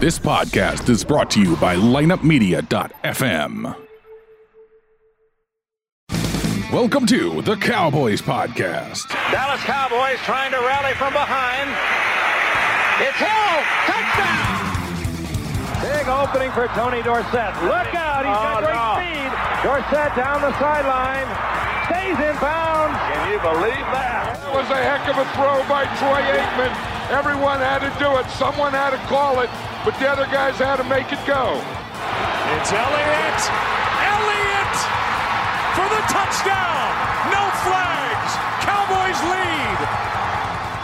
This podcast is brought to you by lineupmedia.fm. Welcome to the Cowboys Podcast. Dallas Cowboys trying to rally from behind. It's Hill. Touchdown. Big opening for Tony Dorsett. Look out. He's got Oh, great no. speed. Dorsett down the sideline. Stays in bounds. Can you believe that? That was a heck of a throw by Troy Aikman. Everyone had to do it. Someone had to call it, but the other guys had to make it go. It's Elliott. Elliott for the touchdown. No flags. Cowboys lead.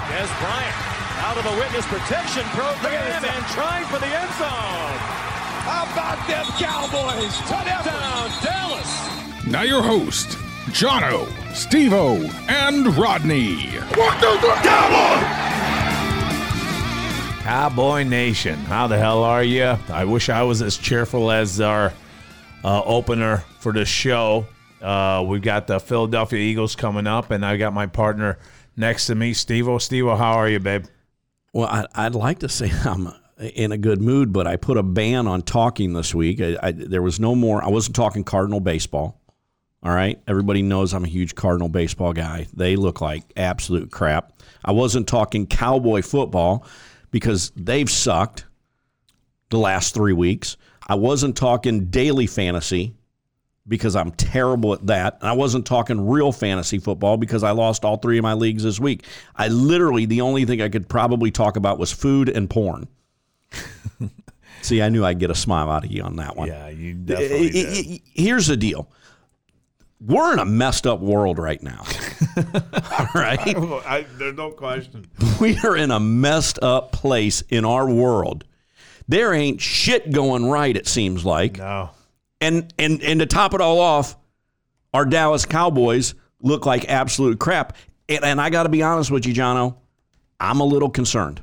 Dez Bryant out of the witness protection program and trying for the end zone. How about them Cowboys? Touchdown, Dallas. Now, your host, Johno, Stevo, and Rodney. Cowboy Nation, how the hell are you? I wish I was as cheerful as our uh, opener for the show. Uh, we've got the Philadelphia Eagles coming up, and I got my partner next to me, Steve-O. Steve-O, how are you, babe? Well, I, I'd like to say I'm in a good mood, but I put a ban on talking this week. I, I, there was no more. I wasn't talking Cardinal baseball. All right, everybody knows I'm a huge Cardinal baseball guy. They look like absolute crap. I wasn't talking Cowboy football because they've sucked the last three weeks. I wasn't talking daily fantasy because I'm terrible at that. And I wasn't talking real fantasy football because I lost all three of my leagues this week. I literally, the only thing I could probably talk about was food and porn. See, I knew I'd get a smile out of you on that one. Yeah, you definitely I- did. I- Here's the deal. We're in a messed up world right now. All right? I, there's no question. We are in a messed up place in our world. There ain't shit going right, it seems like. No. And and and to top it all off, our Dallas Cowboys look like absolute crap. And, and I got to be honest with you, Johno, I'm a little concerned.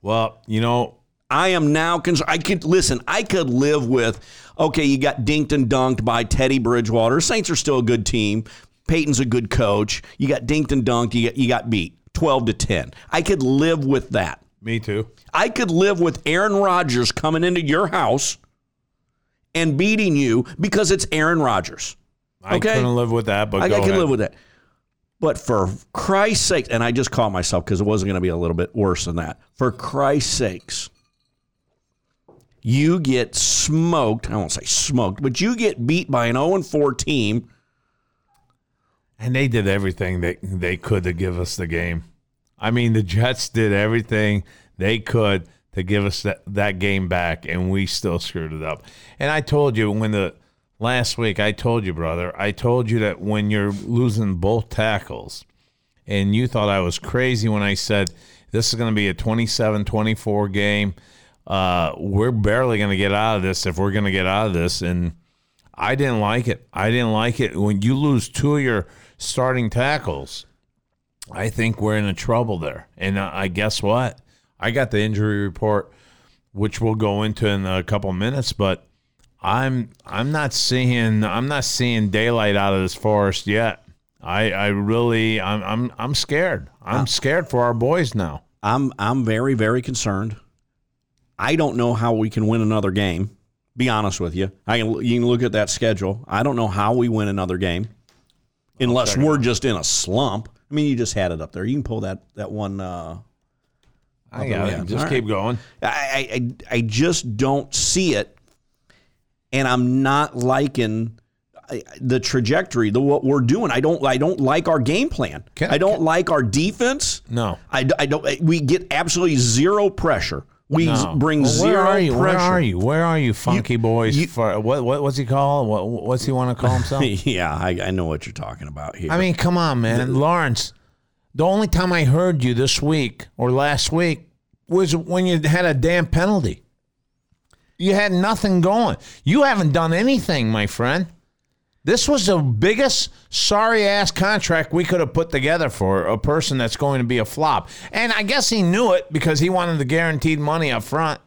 Well, you know, I am now concerned. I could listen. I could live with. Okay, you got dinked and dunked by Teddy Bridgewater. Saints are still a good team. Payton's a good coach. You got dinked and dunked. You got, you got beat twelve to ten. I could live with that. me too. I could live with Aaron Rodgers coming into your house and beating you because it's Aaron Rodgers. I Okay. couldn't live with that, but I, I can live with that. But for Christ's sake, and I just caught myself because it wasn't going to be a little bit worse than that. For Christ's sakes, you get smoked. I won't say smoked, but you get beat by an 0 4 team. And they did everything they they could to give us the game. I mean, the Jets did everything they could to give us that, that game back, and we still screwed it up. And I told you when the last week, I told you, brother, I told you that when you're losing both tackles, and you thought I was crazy when I said this is going to be a 27 24 game. Uh, we're barely going to get out of this if we're going to get out of this. And I didn't like it. I didn't like it. When you lose two of your starting tackles, I think we're in a trouble there. And uh, I guess what? I got the injury report, which we'll go into in a couple minutes, but I'm I'm not seeing I'm not seeing daylight out of this forest yet. I I really I'm I'm I'm scared. I'm scared for our boys now. I'm, I'm very, very concerned. I don't know how we can win another game. Be honest with you. I can, you can look at that schedule. I don't know how we win another game unless we're just in a slump. I mean, you just had it up there. You can pull that, that one. Uh, I got it. Just All keep right. going. I, I, I just don't see it, and I'm not liking the trajectory, the what we're doing. I don't I don't like our game plan. Can- I don't like our defense. No. I, I don't. We get absolutely zero pressure. We No. bring Well, zero where are you? pressure. Where are you? Where are you, funky boys? you- for what, what? What's he called? What? What's he want to call himself? yeah, I, I know what you're talking about here. I mean, come on, man, Lawrence. The only time I heard you this week or last week was when you had a damn penalty. You had nothing going. You haven't done anything, my friend. This was the biggest sorry ass contract we could have put together for a person that's going to be a flop. And I guess he knew it because he wanted the guaranteed money up front.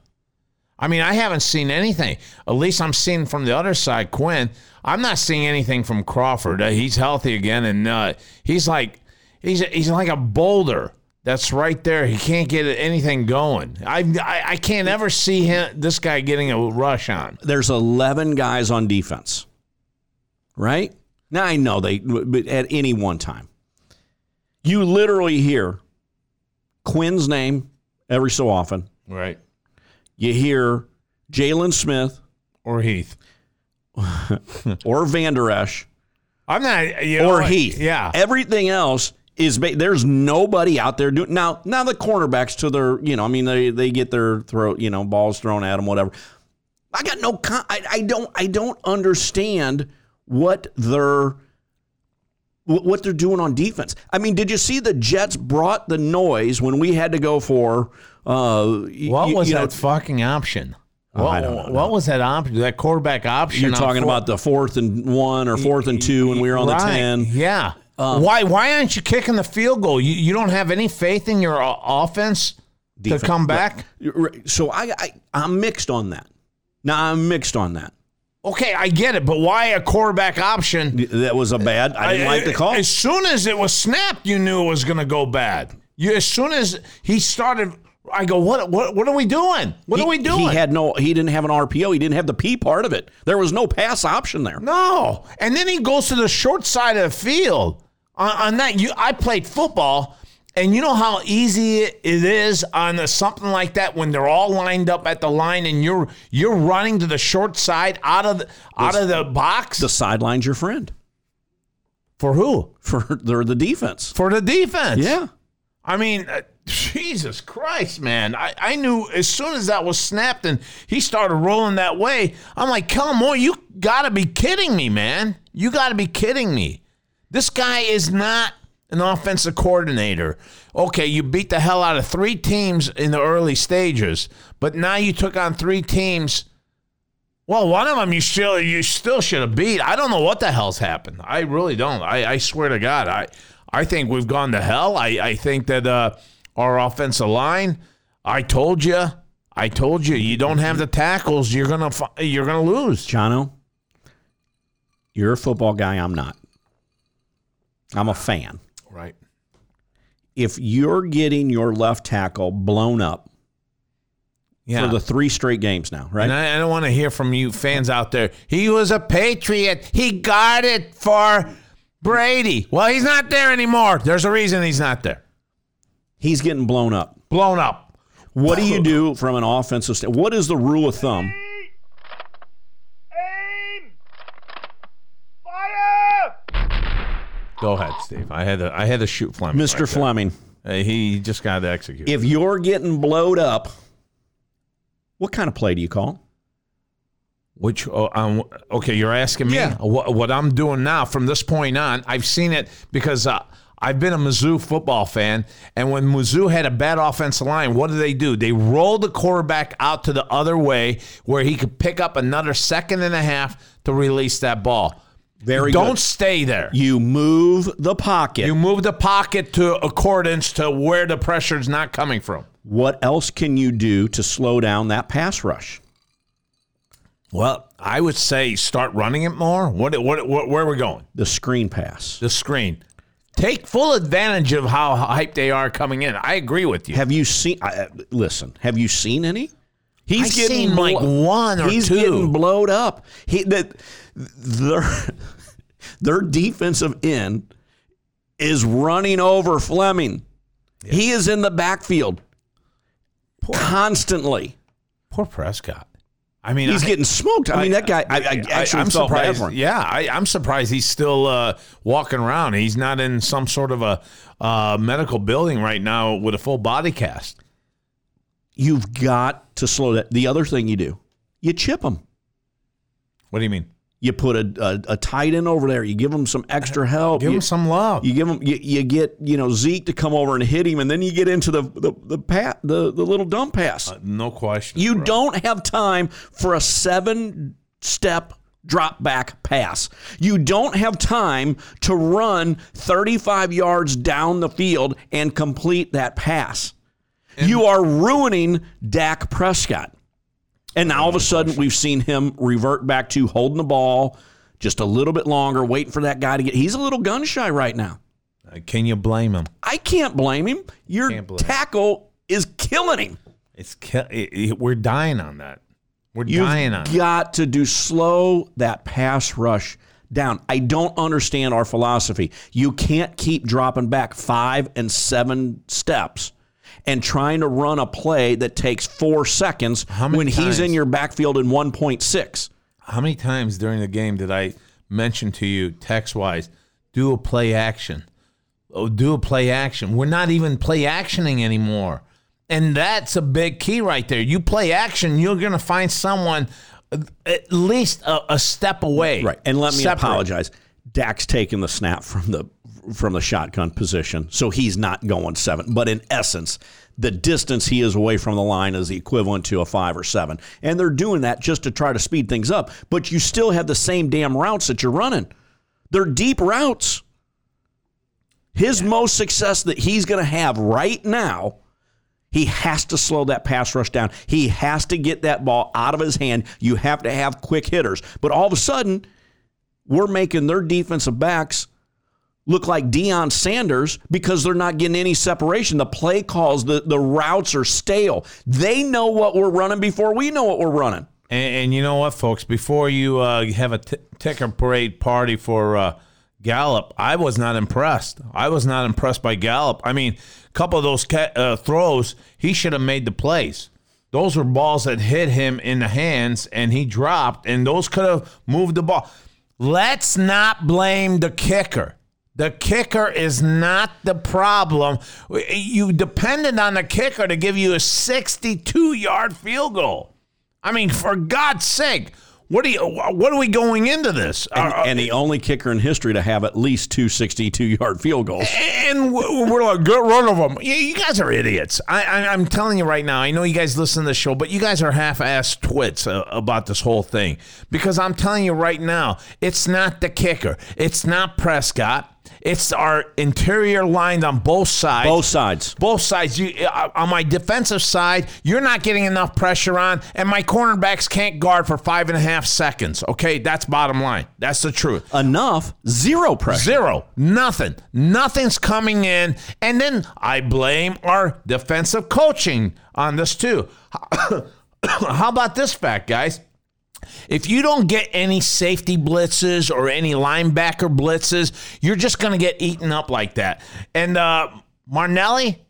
I mean, I haven't seen anything. At least I'm seeing from the other side, Quinn. I'm not seeing anything from Crawford. Uh, he's healthy again, and uh, he's like he's he's like a boulder that's right there. He can't get anything going. I I, I can't ever see him this guy getting a rush on. There's 11 guys on defense, right? Now I know they, but at any one time, you literally hear Quinn's name every so often. Right. You hear Jaylon Smith Or Heath. or Van Der Esch I'm not you know, or Heath. Yeah. Everything else is there's nobody out there doing now. Now the cornerbacks to their you know I mean they they get their throw you know balls thrown at them whatever. I got no con- I, I don't I don't understand what they're what they're doing on defense. I mean, did you see the Jets brought the noise when we had to go for uh What y- was you know, that fucking option? Oh, what, know. what was that option? That quarterback option? you're talking about the fourth and one or fourth and two when we were on the 10. Yeah. why why aren't you kicking the field goal? You you don't have any faith in your offense Defense. to come back? Right. So I, I I'm mixed on that. Now I'm mixed on that. Okay, I get it, but why a quarterback option? That was a bad. I didn't like the call. As soon as it was snapped, you knew it was going to go bad. You as soon as he started, I go, what what what are we doing? What He- are we doing? He had no. He didn't have an RPO. He didn't have the P part of it. There was no pass option there. No, and then he goes to the short side of the field. On, on that, you I played football, and you know how easy it is on a, something like that when they're all lined up at the line, and you're you're running to the short side out of the, out of the box The sideline's your friend for who? for the the defense. For the defense. Yeah. I mean, uh, Jesus Christ, man. I, I knew as soon as that was snapped and he started rolling that way, I'm like, Kellen Moore, you got to be kidding me, man. You got to be kidding me. This guy is not an offensive coordinator. Okay, you beat the hell out of three teams in the early stages, but now you took on three teams. Well, one of them you still you still should have beat. I don't know what the hell's happened. I really don't. I, I swear to God, I I think we've gone to hell. I, I think that uh, our offensive line. I told you. I told you. You don't have the tackles. You're gonna you're gonna lose. Johno, you're a football guy. I'm not. I'm a fan. Right. If you're getting your left tackle blown up Yeah. for the three straight games now, right? And I, I don't want to hear from you fans out there. He was a patriot. He guarded for Brady. Well, he's not there anymore. There's a reason he's not there. He's getting blown up. Blown up. What do you do from an offensive stand? What is the rule of thumb? Go ahead, Steve. I had to. I had to shoot Fleming. Mr. right. Fleming, he just got to execute. if you're getting blowed up, what kind of play do you call? Which oh, um, okay, you're asking me Yeah. what, what I'm doing now from this point on. I've seen it because uh, I've been a Mizzou football fan, and when Mizzou had a bad offensive line, what do they do? They roll the quarterback out to the other way where he could pick up another second and a half to release that ball. Very Don't good. stay there. You move the pocket. You move the pocket to accordance to where the pressure is not coming from. what else can you do to slow down that pass rush? Well, I would say start running it more. What, what, what where are we going? The screen pass. the screen. Take full advantage of how hyped they are coming in. I agree with you. Have you seen? I- listen, have you seen any? He's I've seen like one or he's two. getting blowed up. He that their their defensive end is running over Fleming. He is in the backfield constantly. Poor Prescott. I mean, He's I, getting smoked. I mean, that guy. I, I I- actually I'm felt bad surprised. him. Yeah, I, I'm surprised he's still uh, walking around. He's not in some sort of a uh, medical building right now with a full body cast. You've got to slow that. The other thing you do, you chip them. What do you mean? You put a, a, a tight end over there. You give him some extra help. Give you, him some love. You give him. You, you get you know Zeke to come over and hit him, and then you get into the the the pat the, the little dump pass. Uh, no question. you bro. don't have time for a seven step drop back pass. You don't have time to run 35 yards down the field and complete that pass. You are ruining Dak Prescott. And now all of a sudden we've seen him revert back to holding the ball just a little bit longer, waiting for that guy to get. He's a little gun shy right now. Uh, Can you blame him? I can't blame him. Your blame him. tackle is killing him. It's ki- it, it- we're dying on that. We're You've dying on it. got to do slow that pass rush down. I don't understand our philosophy. You can't keep dropping back five and seven steps and trying to run a play that takes four seconds when he's in your backfield in 1.6. How many times during the game did I mention to you text wise, do a play action? Oh, do a play action. We're not even play actioning anymore. And that's a big key right there. You play action, you're going to find someone at least a, a step away. Right. And let me Separate. apologize. Dak's taking the snap from the from the shotgun position, so he's not going seven. But in essence, the distance he is away from the line is the equivalent to a five or seven. And they're doing that just to try to speed things up. But you still have the same damn routes that you're running. They're deep routes. His most success that he's going to have right now, he has to slow that pass rush down. He has to get that ball out of his hand. You have to have quick hitters. But all of a sudden, we're making their defensive backs look like Deion Sanders because they're not getting any separation. The play calls, the, the routes are stale. They know what we're running before we know what we're running. And, and you know what, folks? Before you uh, have a t- ticker parade party for uh, Gallup, I was not impressed. I was not impressed by Gallup. I mean, a couple of those ca- uh, throws, he should have made the plays. Those were balls that hit him in the hands, and he dropped, and those could have moved the ball. Let's not blame the kicker. The kicker is not the problem. You depended on the kicker to give you a 62 yard field goal. I mean, for God's sake, what are you? What are we going into this? And, Uh, and the only kicker in history to have at least two 62 yard field goals. and we're like, get rid of them. You- guys are idiots. I, I, I'm telling you right now. I know you guys listen to the show, but you guys are half-assed twits uh, about this whole thing. Because I'm telling you right now, it's not the kicker. It's not Prescott. It's our interior line on both sides. Both sides. Both sides. You uh, on my defensive side, you're not getting enough pressure on, and my cornerbacks can't guard for five and a half seconds. Okay, that's bottom line. That's the truth. Enough, zero pressure. Zero. Nothing. Nothing's coming in. And then I blame our defensive coaching on this too. How about this fact, guys? If you don't get any safety blitzes or any linebacker blitzes, you're just going to get eaten up like that. And uh, Marinelli,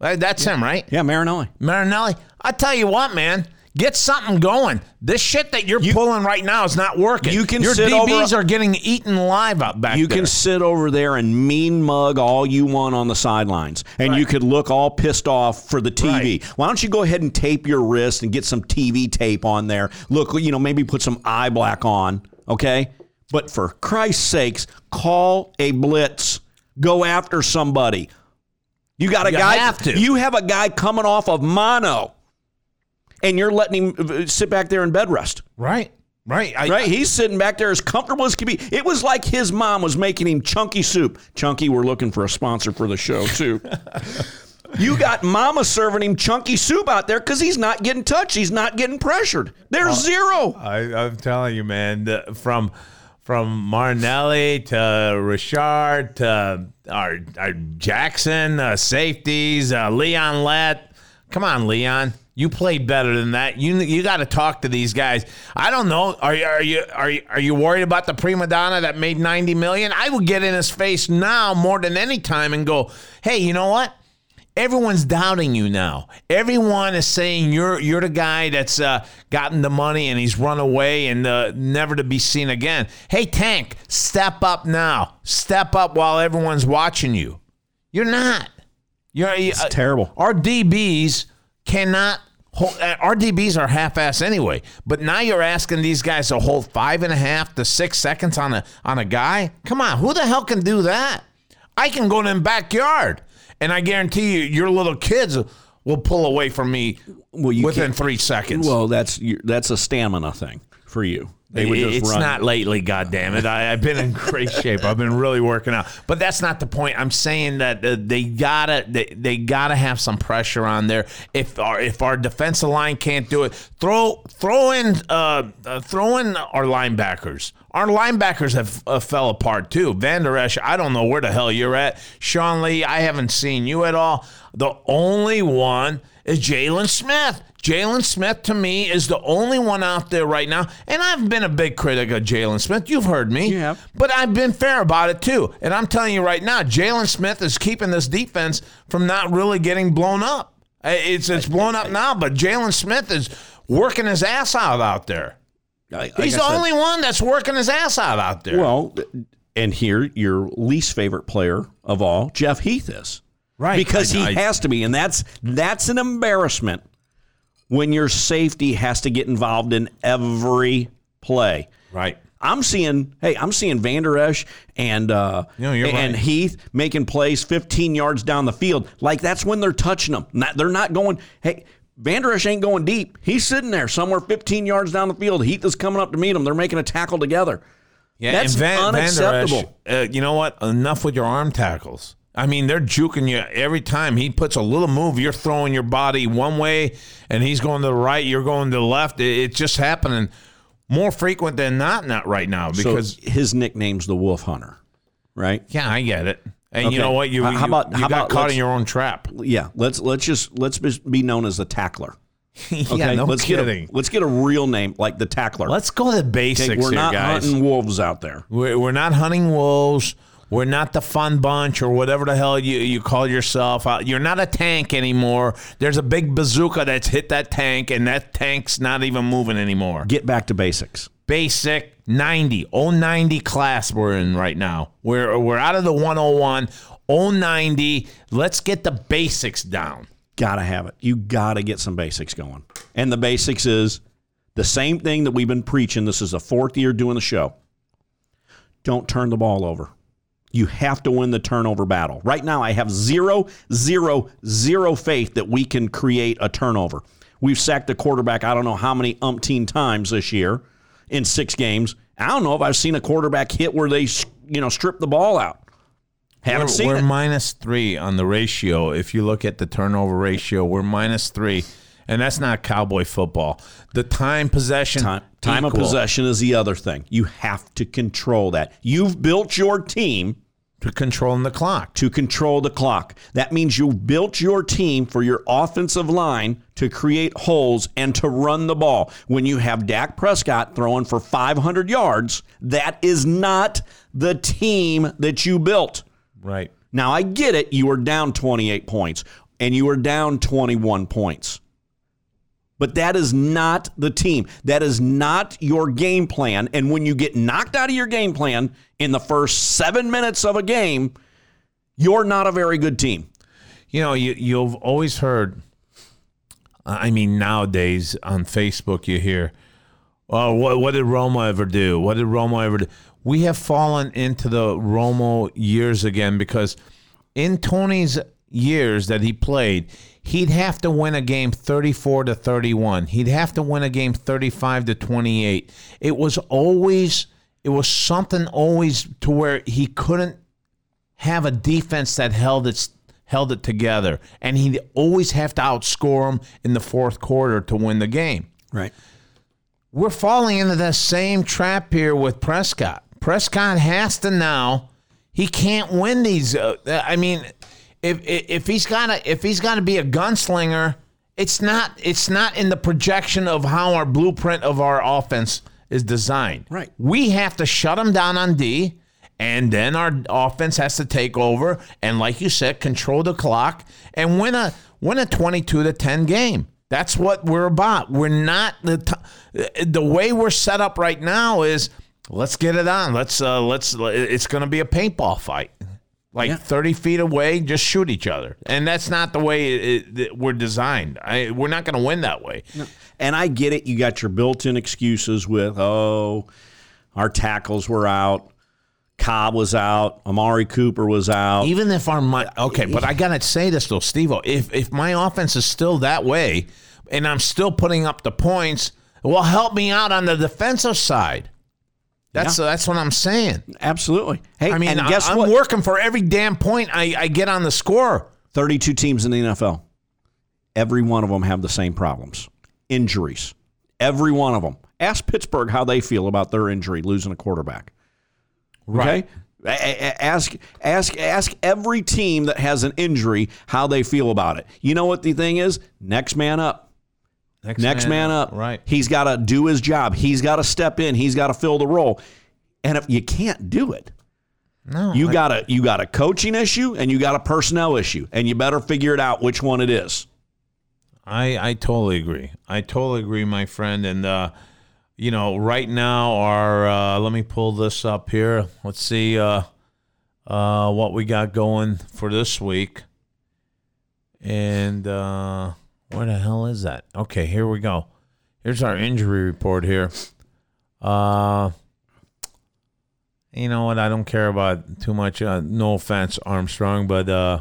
uh, that's him, right? Yeah, Marinelli. Marinelli, I tell you what, man, get something going. This shit that you're pulling right now is not working. you can Your sit DBs over- are getting eaten live up back You there. can sit over there and mean mug all you want on the sidelines, and you could look all pissed off for the TV. Right. Why don't you go ahead and tape your wrist and get some TV tape on there? Look, you know, maybe put some eye black on, okay? But for Christ's sakes, call a blitz. Go after somebody. You got a You guy. have to. You have a guy coming off of mono, and you're letting him uh, sit back there in bed rest. Right. Right. I, Right, he's sitting back there as comfortable as can be. It was like his mom was making him chunky soup. Chunky, we're looking for a sponsor for the show too. you got mama serving him chunky soup out there because he's not getting touched. He's not getting pressured. There's zero. I, I'm telling you, man, the, from from Marinelli to Richard to our, our Jackson, uh, safeties, uh, Leon Lett. Come on, Leon. You played better than that. You you got to talk to these guys. I don't know. Are you are you are you, are you worried about the prima donna that made 90 million? I would get in his face now more than any time and go, "Hey, you know what? Everyone's doubting you now. Everyone is saying you're you're the guy that's uh, gotten the money and he's run away and uh, never to be seen again. Hey, Tank, step up now. Step up while everyone's watching you. You're not. You're it's terrible. Our DBs cannot. Hold, uh, our DBs are half-ass anyway, but now you're asking these guys to hold five and a half to six seconds on a on a guy. Come on, who the hell can do that? I can go in the backyard, and I guarantee you, your little kids will pull away from me Well, within three seconds. Well, that's that's a stamina thing. for you. They would just it's run. not lately, goddamn it! I, I've been in great shape. I've been really working out, but that's not the point. I'm saying that uh, they gotta they, they gotta have some pressure on there. If our if our defensive line can't do it, throw throw in uh, uh, throw in our linebackers. Our linebackers have uh, fell apart too. Van Der Esch, I don't know where the hell you're at. Sean Lee, I haven't seen you at all. The only one is Jaylon Smith. Jaylon Smith to me is the only one out there right now. And I've been a big critic of Jaylon Smith. You've heard me. Yeah. But I've been fair about it too. And I'm telling you right now, Jaylon Smith is keeping this defense from not really getting blown up. Uh, It's it's blown up now, but Jaylon Smith is working his ass out out there. He's the only one that's working his ass out out there. Well, and here your least favorite player of all, Jeff Heath is. Right. Because I- he I- has to be, and that's that's an embarrassment when your safety has to get involved in every play. right. I'm seeing, hey, I'm seeing Van Der Esch and uh, No, and right. Heath making plays 15 yards down the field. Like that's when they're touching them. Not, they're not going. Hey, Van Der Esch ain't going deep. He's sitting there somewhere 15 yards down the field. Heath is coming up to meet him. They're making a tackle together. Yeah, That's Van, Der Esch, unacceptable. uh, you know what? Enough with your arm tackles. I mean, they're juking you every time. He puts a little move, you're throwing your body one way, and he's going to the right, you're going to the left. It- It's just happening more frequent than not, not right now. Because so his nickname's the Wolf Hunter, right? yeah, I get it. And Okay. you know what? You, Uh, how about- you how got about caught in your own trap? Yeah. Let's let's just let's be known as the tackler. Okay. yeah, no let's kidding. get a let's get a real name like the tackler. Let's go to the basics Okay, we're here, not guys. hunting wolves out there. We're, we're not hunting wolves. We're not the fun bunch or whatever the hell you, you call yourself. Uh, you're not a tank anymore. There's a big bazooka that's hit that tank, and that tank's not even moving anymore. Get back to basics. Basic 90, 090 class we're in right now. We're, we're out of the 101, 090. Let's get the basics down. Gotta have it. You gotta get some basics going. And the basics is the same thing that we've been preaching. This is the fourth year doing the show. Don't turn the ball over. You have to win the turnover battle. Right now, I have zero, zero, zero faith that we can create a turnover. We've sacked the quarterback, I don't know how many umpteen times this year in six games. I don't know if I've seen a quarterback hit where they, you know, strip the ball out. Haven't we're, seen we're it. minus three on the ratio. If you look at the turnover ratio, we're minus three, and that's not cowboy football. The time possession, Time, time of possession is the other thing. You have to control that. You've built your team to controlling the clock. to control the clock. That means you built your team for your offensive line to create holes and to run the ball. When you have Dak Prescott throwing for 500 yards, that is not the team that you built. Right. Now, I get it. You were down 28 points and you were down 21 points. But that is not the team. That is not your game plan. And when you get knocked out of your game plan in the first seven minutes of a game, you're not a very good team. You know, you you've always heard. I mean, nowadays on Facebook, you hear, "Oh, what what did Romo ever do? What did Romo ever do?" We have fallen into the Romo years again because in Tony's years that he played, he'd have to win a game 34 to 31. He'd have to win a game 35 to 28. It was always it was something always to where he couldn't have a defense that held its held it together, and he'd always have to outscore them in the fourth quarter to win the game. Right. We're falling into that same trap here with Prescott. Prescott has to now. He can't win these. Uh, I mean, if if he's to if he's to be a gunslinger, it's not it's not in the projection of how our blueprint of our offense is designed. Right. We have to shut him down on D, and then our offense has to take over and, like you said, control the clock and win a win a twenty-two to ten game. That's what we're about. We're not the t- the way we're set up right now is let's get it on. Let's uh, let's it's going to be a paintball fight. Like Yeah. 30 feet away, just shoot each other. And that's not the way it, it, we're designed. I, we're not going to win that way. And I get it. You got your built in excuses with, oh, our tackles were out. Cobb was out. Amari Cooper was out. Even if our okay, but I gotta say this though, Steve. If if my offense is still that way, and I'm still putting up the points, Well, help me out on the defensive side. That's Yeah. that's what I'm saying. Absolutely. Hey, I mean, and I, guess I'm what? working for every damn point I, I get on the score. 32 teams in the NFL. Every one of them have the same problems. Injuries. Every one of them. Ask Pittsburgh how they feel about their injury, losing a quarterback. Okay? A- a- Ask ask ask every team that has an injury how they feel about it. You know what the thing is? Next man up. Next man, up. Right. He's got to do his job. He's got to step in. He's got to fill the role. And if you can't do it, No. you got a you got a coaching issue and you got a personnel issue, and you better figure it out which one it is. I I totally agree. I totally agree, my friend. And uh, you know, right now, our uh, let me pull this up here. Let's see uh, uh, what we got going for this week. And uh, where the hell is that? Okay, here we go. Here's our injury report here. Uh, you know what? I don't care about too much. Uh, no offense, Armstrong, but uh,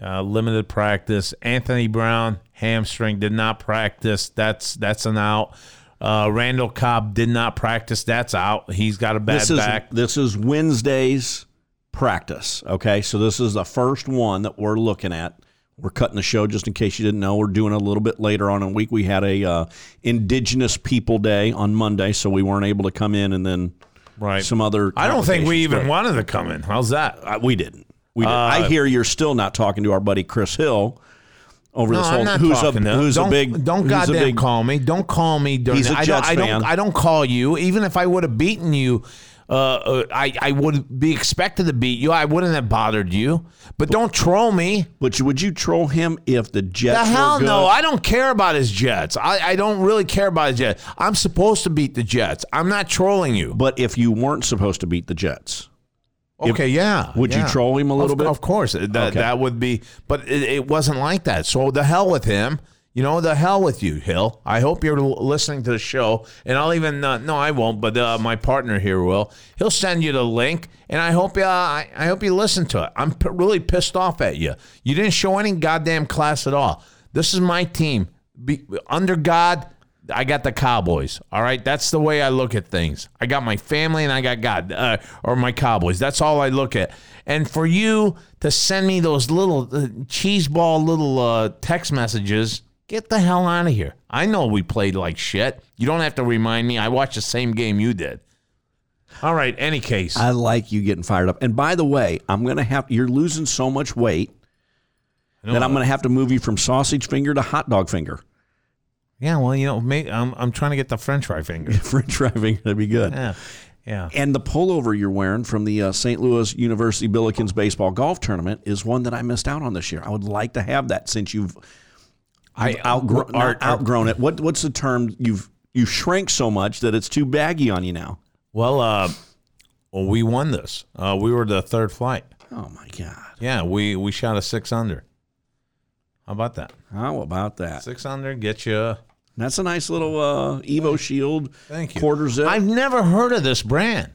uh, limited practice. Anthony Brown hamstring did not practice. That's that's an out. Uh, Randall Cobb did not practice. That's out. He's got a bad This is back. this is Wednesday's practice. Okay, so this is the first one that we're looking at. We're cutting the show just in case you didn't know. We're doing a little bit later on in the week. We had a uh, Indigenous People Day on Monday, so we weren't able to come in, and then Right. some other. I don't think we even wanted to come in. How's that? but, uh, we didn't. We didn't. I hear you're still not talking to our buddy Chris Hill over No, this whole. Who's a to who's don't, a big Don't goddamn big- call me. Don't call me during. He's a I Jets don't, I fan. don't. I don't call you. Even if I would have beaten you, uh, uh, I I would be expected to beat you. I wouldn't have bothered you. But don't troll me. But would you troll him if the Jets? The hell no! I don't care about his Jets. I, I don't really care about his Jets. I'm supposed to beat the Jets. I'm not trolling you. But if you weren't supposed to beat the Jets, Okay, yeah. Would you troll him a little Of- bit? Of course. That, Okay. that would be, but it, it wasn't like that. So the hell with him. You know, the hell with you, Hill. I hope you're listening to the show. And I'll even, uh, no, I won't, but uh, my partner here will. He'll send you the link, and I hope, uh, I, hope you listen to it. I'm p- really pissed off at you. You didn't show any goddamn class at all. This is my team. Be, under God, I got the Cowboys. All right, that's the way I look at things. I got my family and I got God uh, or my Cowboys. That's all I look at. And for you to send me those little uh, cheeseball little uh, text messages, get the hell out of here. I know we played like shit. You don't have to remind me. I watched the same game you did. All right. Any case, I like you getting fired up. And by the way, I'm gonna have you're losing so much weight that I'm gonna have to move you from sausage finger to hot dog finger. yeah. Well, you know, may, I'm I'm trying to get the French fry finger. French fry finger, that'd be good. Yeah, yeah. And the pullover you're wearing from the uh, St. Louis University Billikens baseball golf tournament is one that I missed out on this year. I would like to have that since you've I outgro- are- not outgrown it. What what's the term? You've you shrank so much that it's too baggy on you now. Well, uh, well, we won this. Uh, we were the third flight. Oh my god! Yeah, we we shot a six under. How about that? How about that? Six under get you. That's a nice little uh, EvoShield. Thank you. Quarter zip. I've never heard of this brand.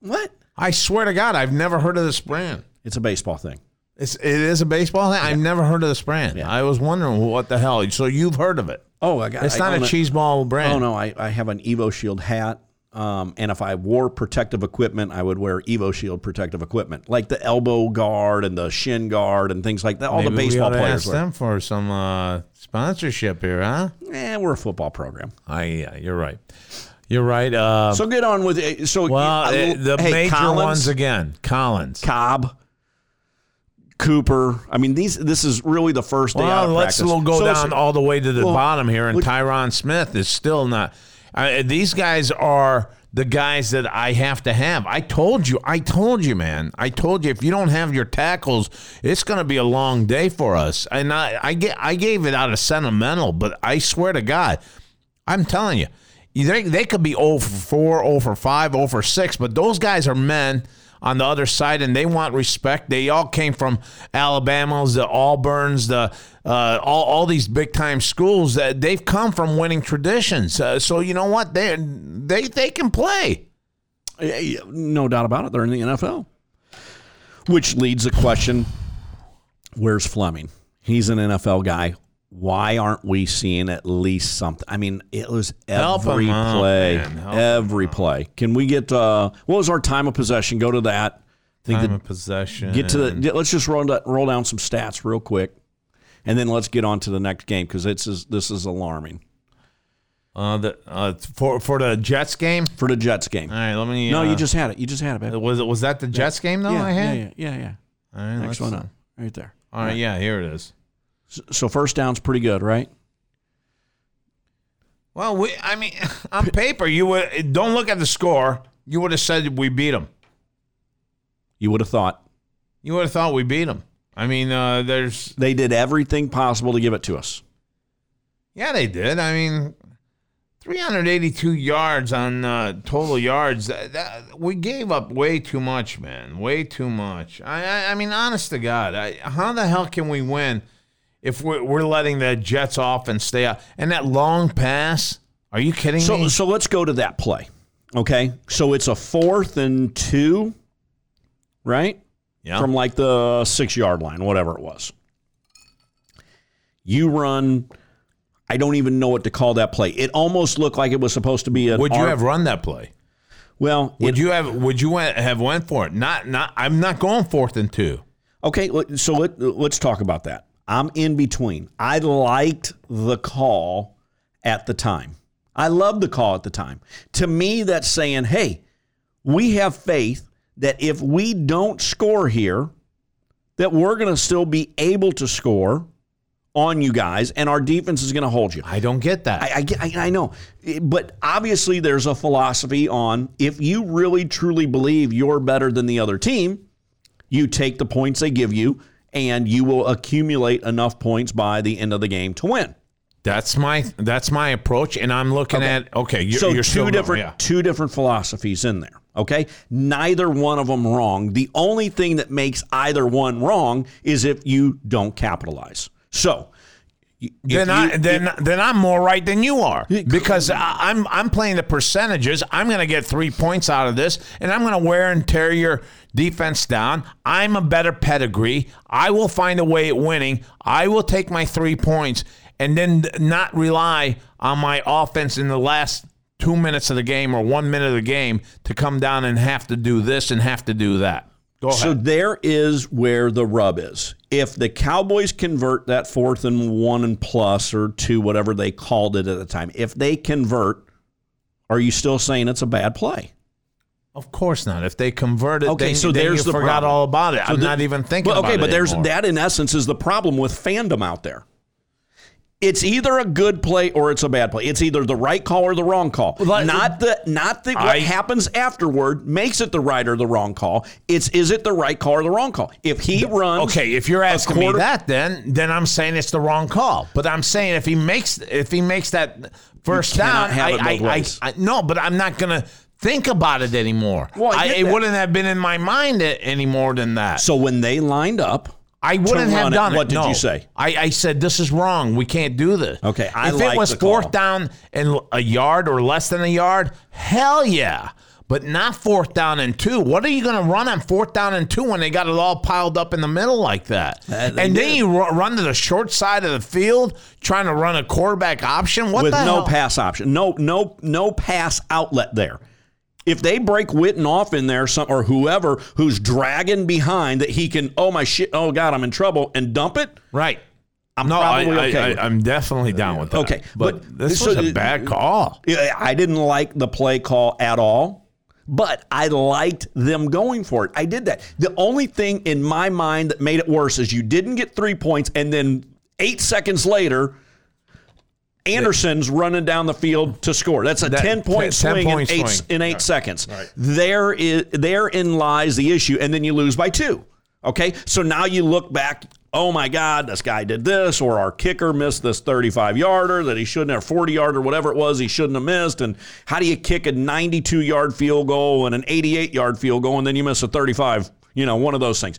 what? I swear to God, I've never heard of this brand. It's a baseball thing. It's it is a baseball thing. I've never heard of this brand. Yeah. I was wondering what the hell. So you've heard of it? Oh, I got. It's I not a cheese ball brand. Oh no, I, I have an EvoShield hat. Um, and if I wore protective equipment, I would wear EvoShield protective equipment, like the elbow guard and the shin guard and things like that. All Maybe the we baseball to players ask wear. them for some uh, sponsorship here, huh? Yeah, we're a football program. I yeah, you're right. You're right. Uh, So get on with it. So well, uh, the hey, major Collins, ones again. Collins. Cobb, Cooper. I mean, these. This is really the first day out of let's practice. go So down all the way to the well, bottom here, and which- Tyron Smith is still not. Uh, these guys are the guys that I have to have. I told you, I told you, man. I told you if you don't have your tackles, it's going to be a long day for us. And I, I get, I gave it out of sentimental, but I swear to God, I'm telling you, they, they could be 0 for 4, 0 for 5, 0 for 6, but those guys are men on the other side and they want respect. They all came from Alabama's, the Auburns, the uh, all, all these big time schools that they've come from winning traditions. Uh, so you know what? They they they can play. No doubt about it. They're in the NFL. Which leads the question where's Fleming? He's an NFL guy. Why aren't we seeing at least something? I mean, it was every play. Every play. Can we get uh, what was our time of possession? Go to that. I think Time the- of possession. get to the. Let's just roll down, roll down some stats real quick, and then let's get on to the next game because it's is, this is alarming uh, the uh, for for the Jets game. for the Jets game. All right, let me. no, uh, you just had it. You just had it, baby. was it was that the Jets game though? yeah, I had. yeah, yeah, yeah, yeah. All right, Next one up, right there. All right, yeah, here it is. So first down's pretty good, right? Well, we, I mean, on paper, you would don't look at the score. You would have said we beat them. You would have thought You would have thought we beat them. I mean, uh, there's they did everything possible to give it to us. yeah, they did. I mean, 382 yards on uh, total yards. That, that, we gave up way too much, man. Way too much. I, I, I mean, honest to God, I, how the hell can we win if we're, we're letting the Jets off and stay out? And that long pass. Are you kidding So me? so let's go to that play. Okay, so it's a fourth and two, right? yeah. From like the six yard line, whatever it was. You run. I don't even know what to call that play. It almost looked like it was supposed to be a. would you have run that play? Well, Would it- you have? Would you have went for it? Not. Not. I'm not going fourth and two. Okay, so let, let's talk about that. I'm in between. I liked the call at the time. I loved the call at the time. To me, that's saying, hey, we have faith that if we don't score here, that we're going to still be able to score on you guys, and our defense is going to hold you. I don't get that. I, I, I know, but obviously there's a philosophy on if you really truly believe you're better than the other team, you take the points they give you and you will accumulate enough points by the end of the game to win. that's my. That's my approach, and I'm looking Okay. at. Okay, you're, so you're two different Yeah. two different philosophies in there. Okay, neither one of them wrong. The only thing that makes either one wrong is if you don't capitalize. So. If Then you- I then then I'm more right than you are because I, I'm I'm playing the percentages. I'm going to get three points out of this, and I'm going to wear and tear your defense down. I'm a better pedigree. I will find a way at winning. I will take my three points and then not rely on my offense in the last two minutes of the game or one minute of the game to come down and have to do this and have to do that. Go ahead. So there is where the rub is. If the Cowboys convert that fourth and one and plus or two, whatever they called it at the time, if they convert, are you still saying it's a bad play? Of course not. If they converted, Okay, so then there's the forgot problem. all about it. So I'm the- not even thinking Well, about okay, but there's that in essence is the problem with fandom out there. It's either a good play or it's a bad play. It's either the right call or the wrong call. Well, not the not the what happens afterward makes it the right or the wrong call. It's is it the right call or the wrong call? If he runs Okay, if you're asking quarter- me that, then then I'm saying it's the wrong call. But I'm saying if he makes if he makes that first down, have I, I, I, no, but I'm not gonna think about it anymore. Well, it that. wouldn't have been in my mind any more than that. So when they lined up, I wouldn't have it, done it. what did no. you say? I, I said this is wrong. We can't do this. Okay, I if like it was fourth down and a yard or less than a yard, hell yeah. But not fourth down and two. What are you going to run on fourth down and two when they got it all piled up in the middle like that? Uh, and then you run to the short side of the field trying to run a quarterback option. What with no hell? pass option, no no no pass outlet there. If they break Witten off in there, some or whoever who's dragging behind that he can, oh my shit, oh god, I'm in trouble, and dump it. Right. I'm No, I, okay. I, am definitely down with that. Okay, but, but this so was a bad call. I didn't like the play call at all, but I liked them going for it. I did that. The only thing in my mind that made it worse is you didn't get three points, and then eight seconds later, Anderson's running down the field to score. That's a That- ten point 10 swing point in eight, swing. in eight seconds. There is therein lies the issue, and then you lose by two. Okay, so now you look back. Oh my God, this guy did this, or our kicker missed this 35 yarder that he shouldn't have 40 yarder, whatever it was, he shouldn't have missed. And how do you kick a 92 yard field goal and an 88 yard field goal, and then you miss a 35? You know, one of those things.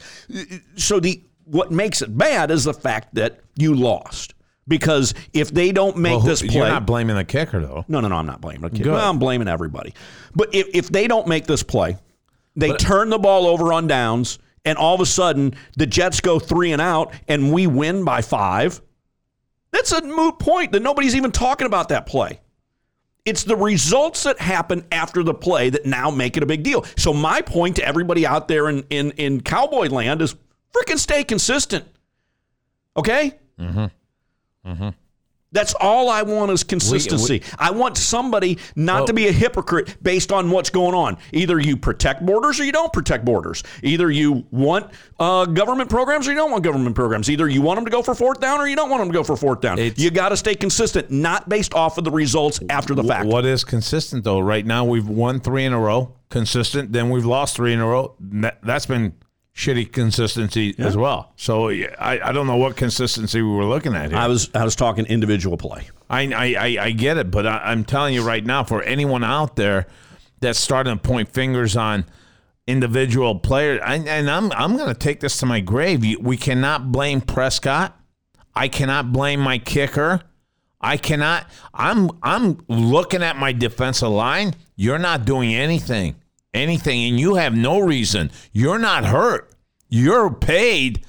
So the what makes it bad is the fact that you lost. Because if they don't make Well, who- this play, You're not blaming the kicker though. no, no, no, I'm not blaming the kicker. Well, I'm blaming everybody. But if, if they don't make this play, they turn the ball over on downs, and all of a sudden the Jets go three and out, and we win by five. That's a moot point that nobody's even talking about that play. It's the results that happen after the play that now make it a big deal. So my point to everybody out there in in, in cowboy land is freaking stay consistent. Okay? Mm-hmm. Mm-hmm. That's all I want is consistency. I want somebody not to be a hypocrite based on what's going on. Either you protect borders or you don't protect borders. Either you want uh, government programs or you don't want government programs. Either you want them to go for fourth down or you don't want them to go for fourth down. You got to stay consistent, not based off of the results after the fact. What is consistent though? Right now we've won three in a row, consistent. Then we've lost three in a row. That- That's been shitty consistency as well. So I, I don't know what consistency we were looking at here. I was I was talking individual play. I, I, I, I get it, but I, I'm telling you right now, for anyone out there that's starting to point fingers on individual players, and, and I'm I'm going to take this to my grave. We cannot blame Prescott. I cannot blame my kicker. I cannot. I'm I'm looking at my defensive line. You're not doing anything, anything, and you have no reason. You're not hurt. You're paid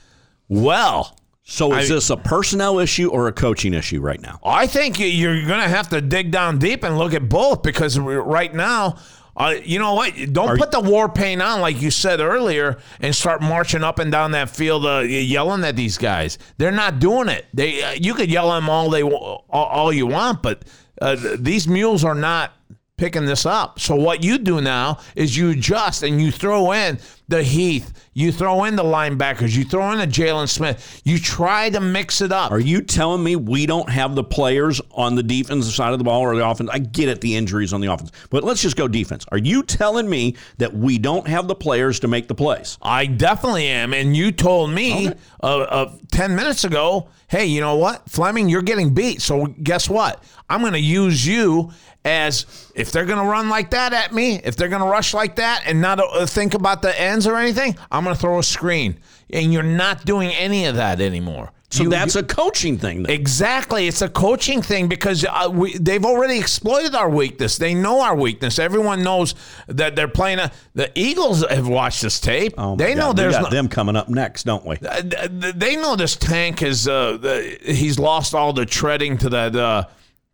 well. So is I- this a personnel issue or a coaching issue right now? I think you- you're going to have to dig down deep and look at both because right now, uh, you know what? Don't put the war paint on like you said earlier and start marching up and down that field uh, yelling at these guys. They're not doing it. They uh, you could yell at them all they all, all you want, but uh, these mules are not picking this up. So what you do now is you adjust and you throw in the Heath, you throw in the linebackers, you throw in the Jaylon Smith. You try to mix it up. Are you telling me we don't have the players on the defensive side of the ball or the offense? I get it, the injuries on the offense, but let's just go defense. Are you telling me that we don't have the players to make the plays? I definitely am. And you told me uh, uh, 10 minutes ago, hey, you know what? Fleming, you're getting beat. So guess what? I'm going to use you as if they're going to run like that at me, if they're going to rush like that and not uh, think about the ends or anything, I'm going to throw a screen. And you're not doing any of that anymore. So You- that's a coaching thing. Then. Exactly, it's a coaching thing because uh, we, they've already exploited our weakness. They know our weakness. Everyone knows that they're playing. A, the Eagles have watched this tape. Oh they know God, we there's got no, them coming up next, don't we? uh, they know this tank is uh, he's lost all the treading to that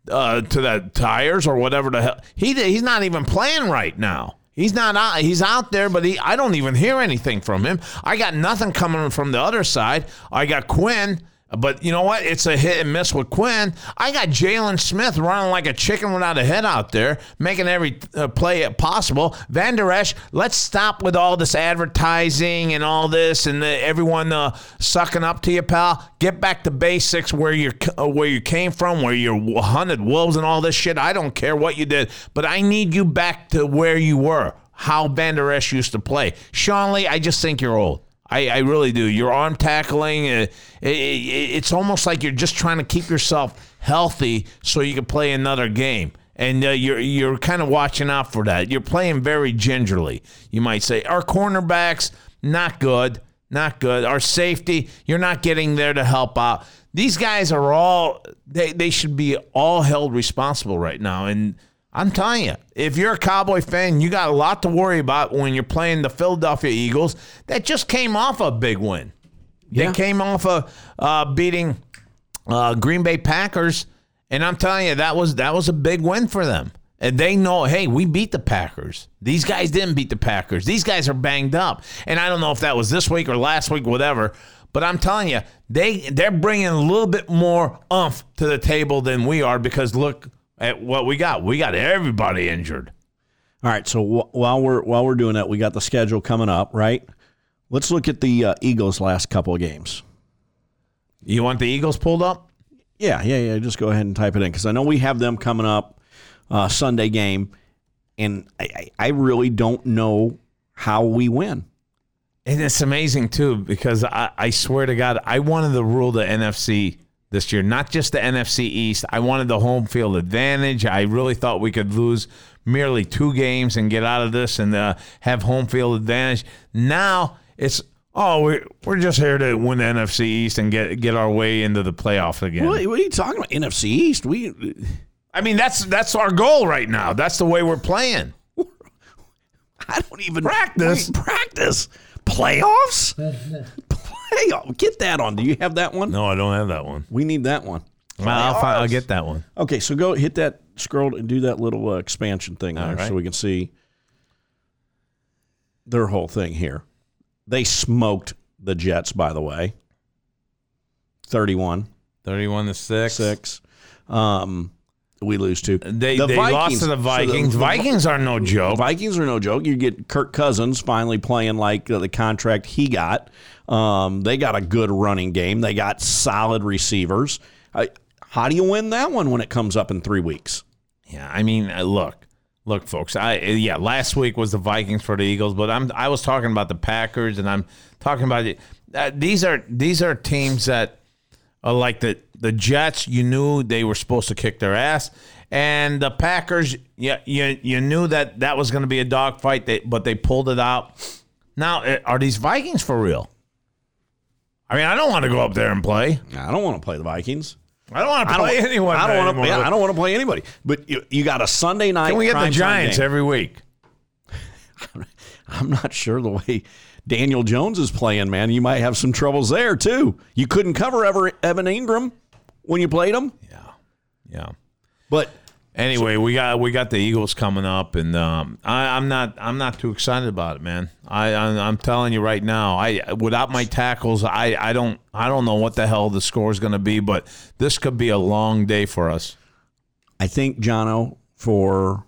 uh, to that tires or whatever the hell. He he's not even playing right now. He's not out. He's out there, but he I don't even hear anything from him. I got nothing coming from the other side. I got Quinn. But you know what? It's a hit and miss with Quinn. I got Jaylon Smith running like a chicken without a head out there, making every uh, play possible. Van Der Esch, let's stop with all this advertising and all this, and uh, everyone uh, sucking up to you, pal. Get back to basics where you uh, where you came from, where you hunted wolves and all this shit. I don't care what you did, but I need you back to where you were. How Van Der Esch used to play. Sean Lee, I just think you're old. I, I really do. Your arm tackling, uh, it, it, it's almost like you're just trying to keep yourself healthy so you can play another game. And uh, you're you're kind of watching out for that. You're playing very gingerly, you might say. Our cornerbacks not good, not good. Our safety, you're not getting there to help out. These guys are all they they should be all held responsible right now. And I'm telling you, if you're a Cowboy fan, you got a lot to worry about when you're playing the Philadelphia Eagles that just came off a big win. Yeah. They came off of uh, beating uh, Green Bay Packers, and I'm telling you that was that was a big win for them. And they know, hey, we beat the Packers. These guys didn't beat the Packers. These guys are banged up, and I don't know if that was this week or last week, whatever. But I'm telling you, they they're bringing a little bit more umph to the table than we are because look at what we got. We got everybody injured. All right. So wh- while we're while we're doing that, we got the schedule coming up, right? Let's look at the uh, Eagles' last couple of games. You want the Eagles pulled up? Yeah, yeah, yeah. Just go ahead and type it in because I know we have them coming up uh, Sunday game, and I, I, I really don't know how we win. And it's amazing too because I, I swear to God, I wanted to rule the NFC this year, not just the NFC East. I wanted the home field advantage. I really thought we could lose merely two games and get out of this and uh, have home field advantage. Now it's oh we're we're just here to win the NFC East and get get our way into the playoff again. What, what are you talking about? NFC East? We I mean that's that's our goal right now. That's the way we're playing. I don't even Practice. wait, practice playoffs. Playoff. Get that on. Do you have that one? No, I don't have that one. We need that one. I'll, fi- I'll get that one. Okay, so go hit that scroll and do that little uh, expansion thing there, All right. so we can see their whole thing here. They smoked the Jets, by the way. 31 Thirty-one to six. 6. Um, we lose to They, The they lost to the so the- Vikings. Vikings are no joke. Vikings are no joke. You get Kirk Cousins finally playing like uh, the contract he got. Um, they got a good running game. They got solid receivers. I, how do you win that one when it comes up in three weeks? Yeah, I mean, uh, look, look, folks. I yeah, last week was the Vikings for the Eagles, but I'm I was talking about the Packers, and I'm talking about it. Uh, these are these are teams that are like the the Jets. You knew they were supposed to kick their ass, and the Packers. Yeah, you you knew that that was going to be a dogfight, they, but they pulled it out. Now, uh, are these Vikings for real? I mean, I don't want to go up there and play. I don't want to play the Vikings. I don't want to play anyone. I don't want to. Yeah, I don't want to play anybody. But you, you got a Sunday night. Can we get the Giants every week? I'm not sure the way Daniel Jones is playing, man. You might have some troubles there too. You couldn't cover Ever, Evan Engram when you played him, Yeah, yeah. but Anyway, we got we got the Eagles coming up, and um, I, I'm not I'm not too excited about it, man. I, I I'm telling you right now, I without my tackles, I, I don't I don't know what the hell the score is going to be, but this could be a long day for us. I think Johno for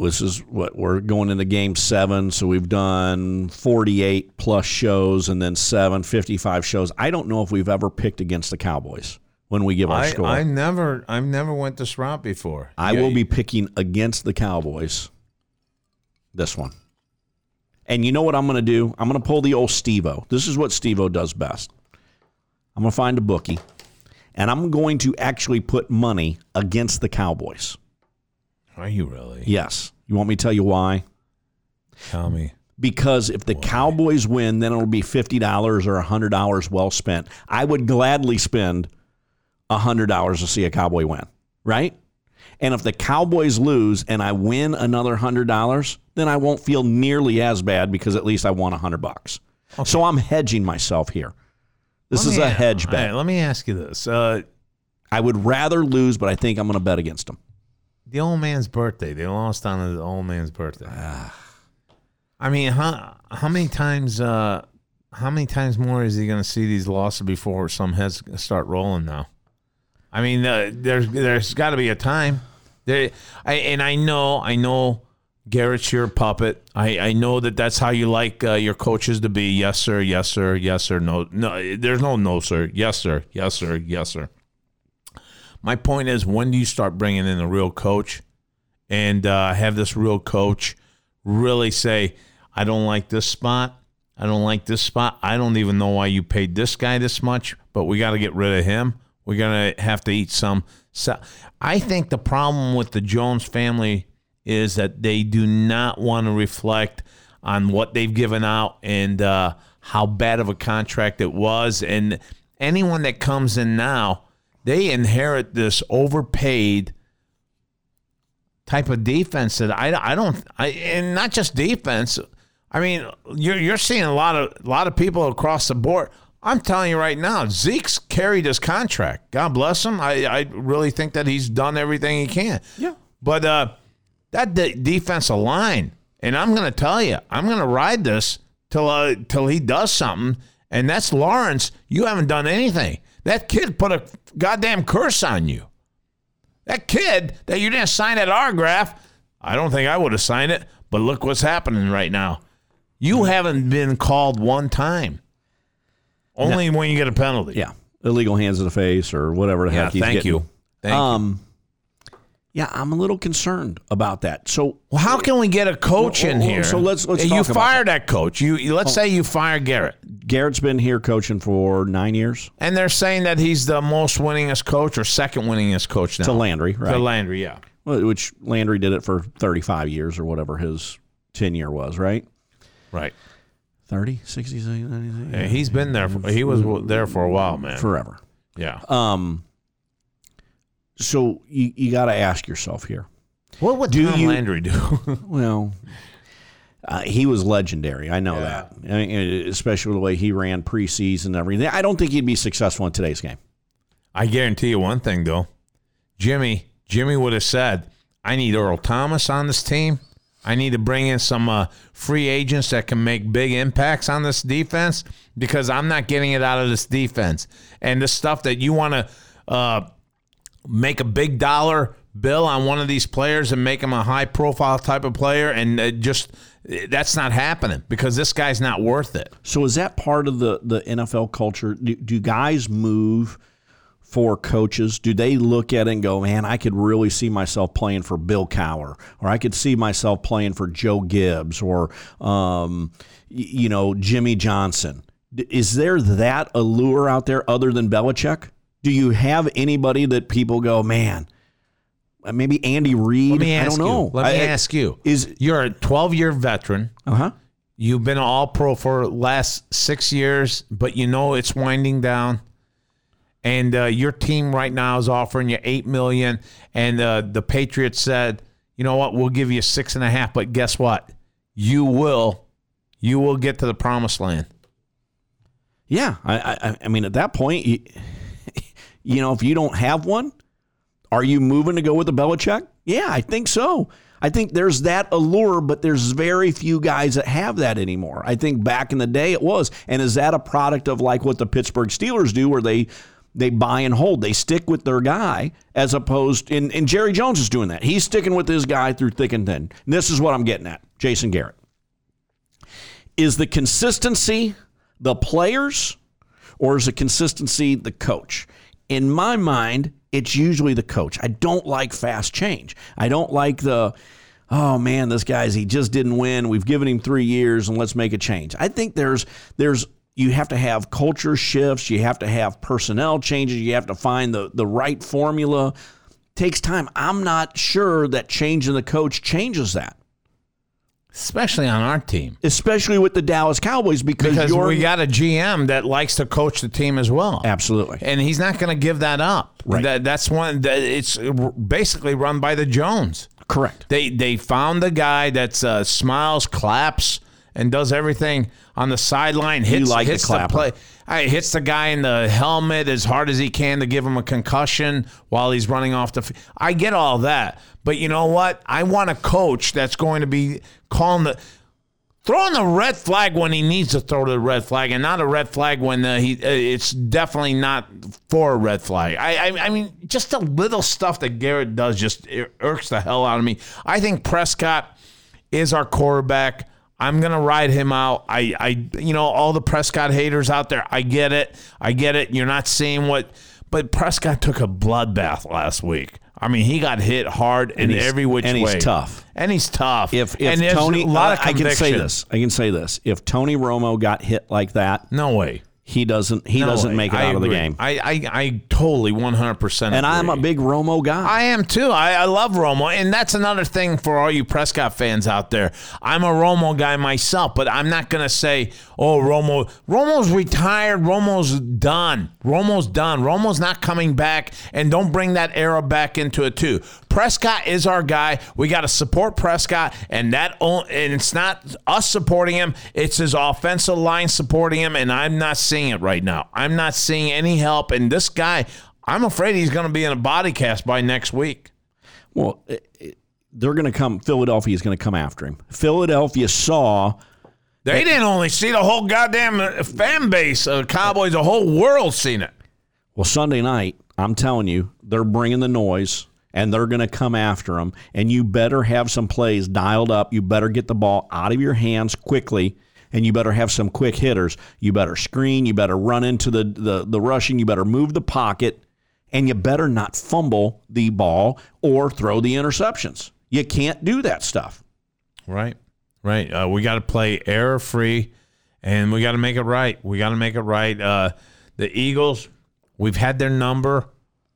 this is what we're going into game seven. So we've done 48 plus shows and then seven, 55 shows. I don't know if we've ever picked against the Cowboys when we give our I, score. I never I've never went this route before. I Yeah, will be picking against the Cowboys this one. And you know what I'm going to do? I'm going to pull the old Stevo. This is what Stevo does best. I'm going to find a bookie, and I'm going to actually put money against the Cowboys. Are you really? Yes. You want me to tell you why? Tell me. Because if the Cowboys win, then it'll be $50 or $100 well spent. I would gladly spend $100 to see a Cowboy win, right? And if the Cowboys lose and I win another $100, then I won't feel nearly as bad because at least I won 100 bucks. So I'm hedging myself here. This Let is me- a hedge bet. right, let me ask you this: uh, I would rather lose, but I think I'm going to bet against them. The old man's birthday. They lost on the old man's birthday. I mean, how how many times? Uh, how many times more is he going to see these losses before some heads start rolling? Now, I mean, uh, there's there's got to be a time. There, I, and I know, I know, Garrett's your puppet. I, I know that that's how you like uh, your coaches to be. Yes, sir. Yes, sir. Yes, sir. No, no. There's no no, sir. Yes, sir. Yes, sir. Yes, sir. My point is, when do you start bringing in a real coach and uh, have this real coach really say, I don't like this spot. I don't like this spot. I don't even know why you paid this guy this much, but we got to get rid of him. We're going to have to eat some. So I think the problem with the Jones family is that they do not want to reflect on what they've given out and uh, how bad of a contract it was. And anyone that comes in now, they inherit this overpaid type of defense that I, I don't I and not just defense. I mean, you're you're seeing a lot of a lot of people across the board. I'm telling you right now, Zeke's carried his contract. God bless him. I, I really think that he's done everything he can. Yeah. But uh, that de- defensive line, and I'm going to tell you, I'm going to ride this till uh, till he does something. And that's Lawrence. You haven't done anything. That kid put a goddamn curse on you. That kid that you didn't sign that autograph, I don't think I would have signed it. But look what's happening right now. You haven't been called one time. Only when you get a penalty. Yeah. Illegal hands in the face or whatever the Yeah, heck he's thank getting. you. Thank you. Um, yeah, I'm a little concerned about that. So Well, how can we get a coach Well, in well, here? so let's- let's you talk about fire that. coach. You let's say you fire Garrett, Garrett's been here coaching for nine years and they're saying that he's the most winningest coach or second winningest coach now. to Landry, right? To Landry, yeah. Well, Which Landry did it for 35 years or whatever his tenure was, right? Right. 30, 60, 70, 90, Yeah, he's been there. For, he was there for a while, man. forever. yeah. Um, so you, you got to ask yourself here. What would do Tom you- Landry do? Well, uh, he was legendary. I know that, I mean, especially the way he ran preseason and everything. I don't think he'd be successful in today's game. I guarantee you one thing though, Jimmy. Jimmy would have said, "I need Earl Thomas on this team. I need to bring in some uh, free agents that can make big impacts on this defense because I'm not getting it out of this defense. And the stuff that you want to uh, make a big dollar bill on one of these players and make him a high profile type of player, and uh, just that's not happening because this guy's not worth it. So is that part of the the NFL culture? Do, do guys move? for coaches? Do they look at it and go, man, I could really see myself playing for Bill Cowher, or I could see myself playing for Joe Gibbs, or um, you know Jimmy Johnson? Is there that allure out there other than Belichick? Do you have anybody that people go, man? uh, Maybe Andy Reid. Let me I don't know. you. Let me I- ask you. Is You're a 12 year veteran. uh huh. You've been an all pro for last six years, but you know it's winding down. And uh, your team right now is offering you eight million, and uh, the Patriots said, "You know what? We'll give you six and a half." But guess what? You will, you will get to the promised land. Yeah, I, I, I mean, at that point, you, know, if you don't have one, are you moving to go with the Belichick? Yeah, I think so. I think there's that allure, but there's very few guys that have that anymore. I think back in the day it was. And is that a product of like what the Pittsburgh Steelers do, where they they buy and hold, they stick with their guy, as opposed and, and Jerry Jones is doing that. He's sticking with his guy through thick and thin. And this is what I'm getting at, Jason Garrett. Is the consistency the players or is the consistency the coach? In my mind, it's usually the coach. I don't like fast change. I don't like the, oh man, this guy's he just didn't win. We've given him three years and let's make a change. I think there's there's you have to have culture shifts, you have to have personnel changes, you have to find the the right formula. Takes time. I'm not sure that changing the coach changes that. Especially on our team, Especially with the Dallas Cowboys because, because you're we got a GM that likes to coach the team as well. absolutely. and he's not going to give that up. Right. That, that's one. That it's basically run by the Jones. Correct. They they found the guy that uh, smiles, claps, and does everything on the sideline. Hits, like the hits clapper. play. I hits the guy in the helmet as hard as he can to give him a concussion while he's running off the. F- I get all that, but you know what? I want a coach that's going to be calling the. Throwing the red flag when he needs to throw the red flag, and not a red flag when uh, he. Uh, it's definitely not for a red flag. I, I, I mean, just the little stuff that Garrett does just ir- irks the hell out of me. I think Prescott is our quarterback. I'm gonna ride him out. I, I, you know, all the Prescott haters out there. I get it. I get it. You're not seeing what, but Prescott took a bloodbath last week. I mean, he got hit hard in every which and he's way. tough. And he's tough. If, if and Tony, a lot of I can say this. I can say this. If Tony Romo got hit like that, No way. He doesn't. He No doesn't make it I out of the game. I, I, I totally 100%. and I'm a big Romo guy. I am too. I, I love Romo, and that's another thing for all you Prescott fans out there. I'm a Romo guy myself, but I'm not gonna say, "Oh, Romo, Romo's retired. Romo's done. Romo's done. Romo's not coming back." And don't bring that era back into it too. Prescott is our guy. We got to support Prescott, and that and it's not us supporting him. It's his offensive line supporting him, and I'm not seeing it right now. I'm not seeing any help. And this guy, I'm afraid he's going to be in a body cast by next week. well, they're going to come. Philadelphia is going to come after him. Philadelphia saw. They didn't only see the whole goddamn uh, fan base of Cowboys, the whole world seen it. Well, Sunday night, I'm telling you, they're bringing the noise and they're going to come after them. And you better have some plays dialed up. You better get the ball out of your hands quickly. And you better have some quick hitters. You better screen. You better run into the, the, the rushing. You better move the pocket. And you better not fumble the ball or throw the interceptions. You can't do that stuff. Right, right. Uh, we got to play error free, and we got to make it right. We got to make it right. Uh, the Eagles, we've had their number.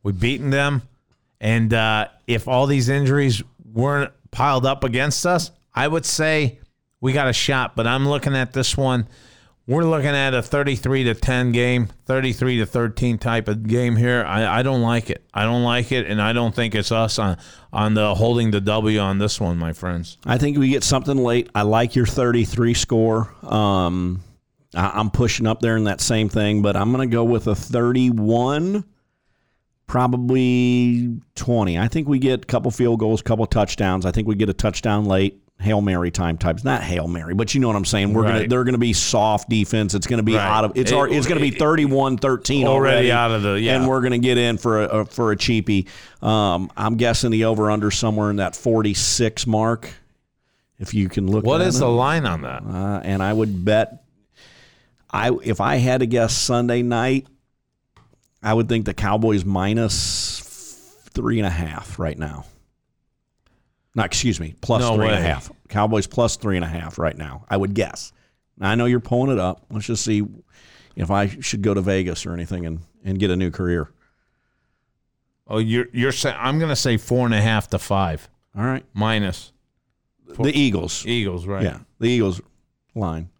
We've beaten them, and uh, if all these injuries weren't piled up against us, I would say we got a shot. But I'm looking at this one. We're looking at a 33 to 10 game, 33 to 13 type of game here. I, I don't like it. I don't like it, and I don't think it's us on on the holding the W on this one, my friends. I think we get something late. I like your 33 score. Um, I, I'm pushing up there in that same thing, but I'm going to go with a 31 Probably 20. I think we get a couple field goals, a couple touchdowns. I think we get a touchdown late. Hail Mary time types, not Hail Mary, but you know what I'm saying. We're gonna they're gonna be soft defense. It's gonna be Right. out of it's It- already, it's gonna be 31-13 already, Already out of the- yeah. and we're gonna get in for a, a for a cheapie. Um, I'm guessing the over under somewhere in that 46 mark. If you can look, what is it. the line on that? Uh, and I would bet, I if I had to guess Sunday night, I would think the Cowboys minus three and a half right now. No, excuse me, plus No three and a half. Cowboys plus three and a half right now. I would guess. I know you're pulling it up. Let's just see if I should go to Vegas or anything and, and get a new career. Oh, you're you're saying I'm going to say four and a half to five All right, minus the Eagles. Eagles, right? Yeah, the Eagles line.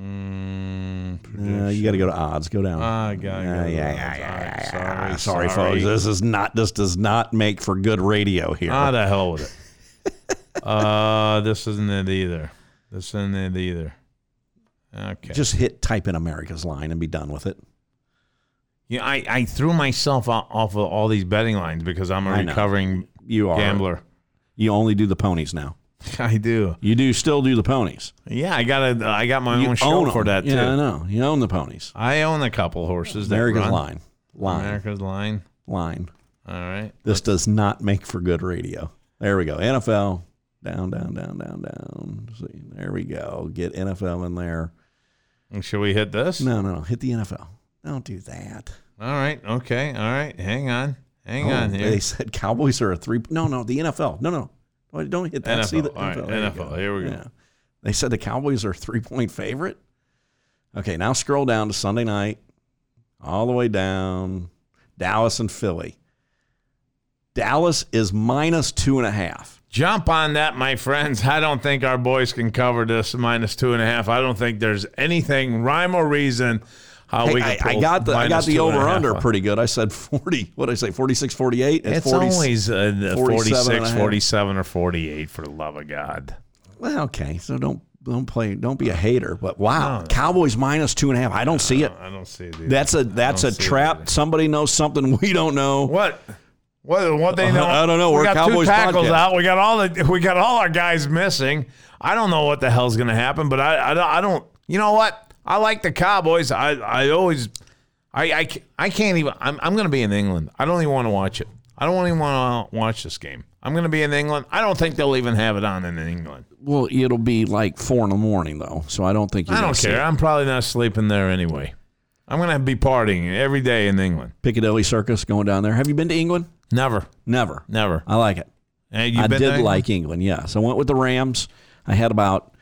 Mm, Uh, you got to go to odds. Go down. I got Yeah, yeah, yeah, yeah, Sorry, yeah. Sorry, folks. This is not. This does not make for good radio here. Ah, the hell with it. uh, this isn't it either. This isn't it either. Okay. Just hit type in America's line and be done with it. yeah, I, I threw myself off of all these betting lines because I'm a I recovering You are gambler. You only do the ponies now. I do. You do still do the ponies. Yeah, I got a, I got my You own show for that too. Yeah, I know. You own the ponies. I own a couple horses. That America's run. line. Line. America's line. Line. All right. This does not make for good radio. There we go. NFL. Down, down, down, down, down. See, there we go. Get NFL in there. And Should we hit this? No, no, no. Hit the NFL. Don't do that. All right. Okay. All right. Hang on. Hang Oh, on here. They said Cowboys are a three. No, no, the NFL. No, no. Don't- Don't hit that. See NFL. the All right, NFL. go. Here we go. Yeah. They said the Cowboys are three point favorite. Okay, now scroll down to Sunday night, all the way down. Dallas and Philly. Dallas is minus two and a half. Jump on that, my friends. I don't think our boys can cover this minus two and a half. I don't think there's anything rhyme or reason how Hey, we I, I got the I got the two and a over under pretty good. I said 40. What did I say? 46 48? It's 40 always uh, the 47 46, 47, or 48 for the love of God. Well, okay. So don't don't play don't be a hater. But wow. Cowboys minus two and a half. I don't see it. I don't see it. either. That's a that's a trap. Somebody knows something we don't know. What? What? What they know? I don't know. We We're got Cowboys two tackles podcast. out. We got all the. We got all our guys missing. I don't know what the hell's going to happen, but I, I, I don't. You know what? I like the Cowboys. I, I always. I, I, I can't even. I'm, I'm going to be in England. I don't even want to watch it. I don't even want to watch this game. I'm going to be in England. I don't think they'll even have it on in England. Well, it'll be like four in the morning though, so I don't think you're I don't care. I'm probably not sleeping there anyway. I'm going to be partying every day in England. Piccadilly Circus going down there. Have you been to England? Never, Never. never. I like it. I did there? like England. Yes, I went with the Rams. I had about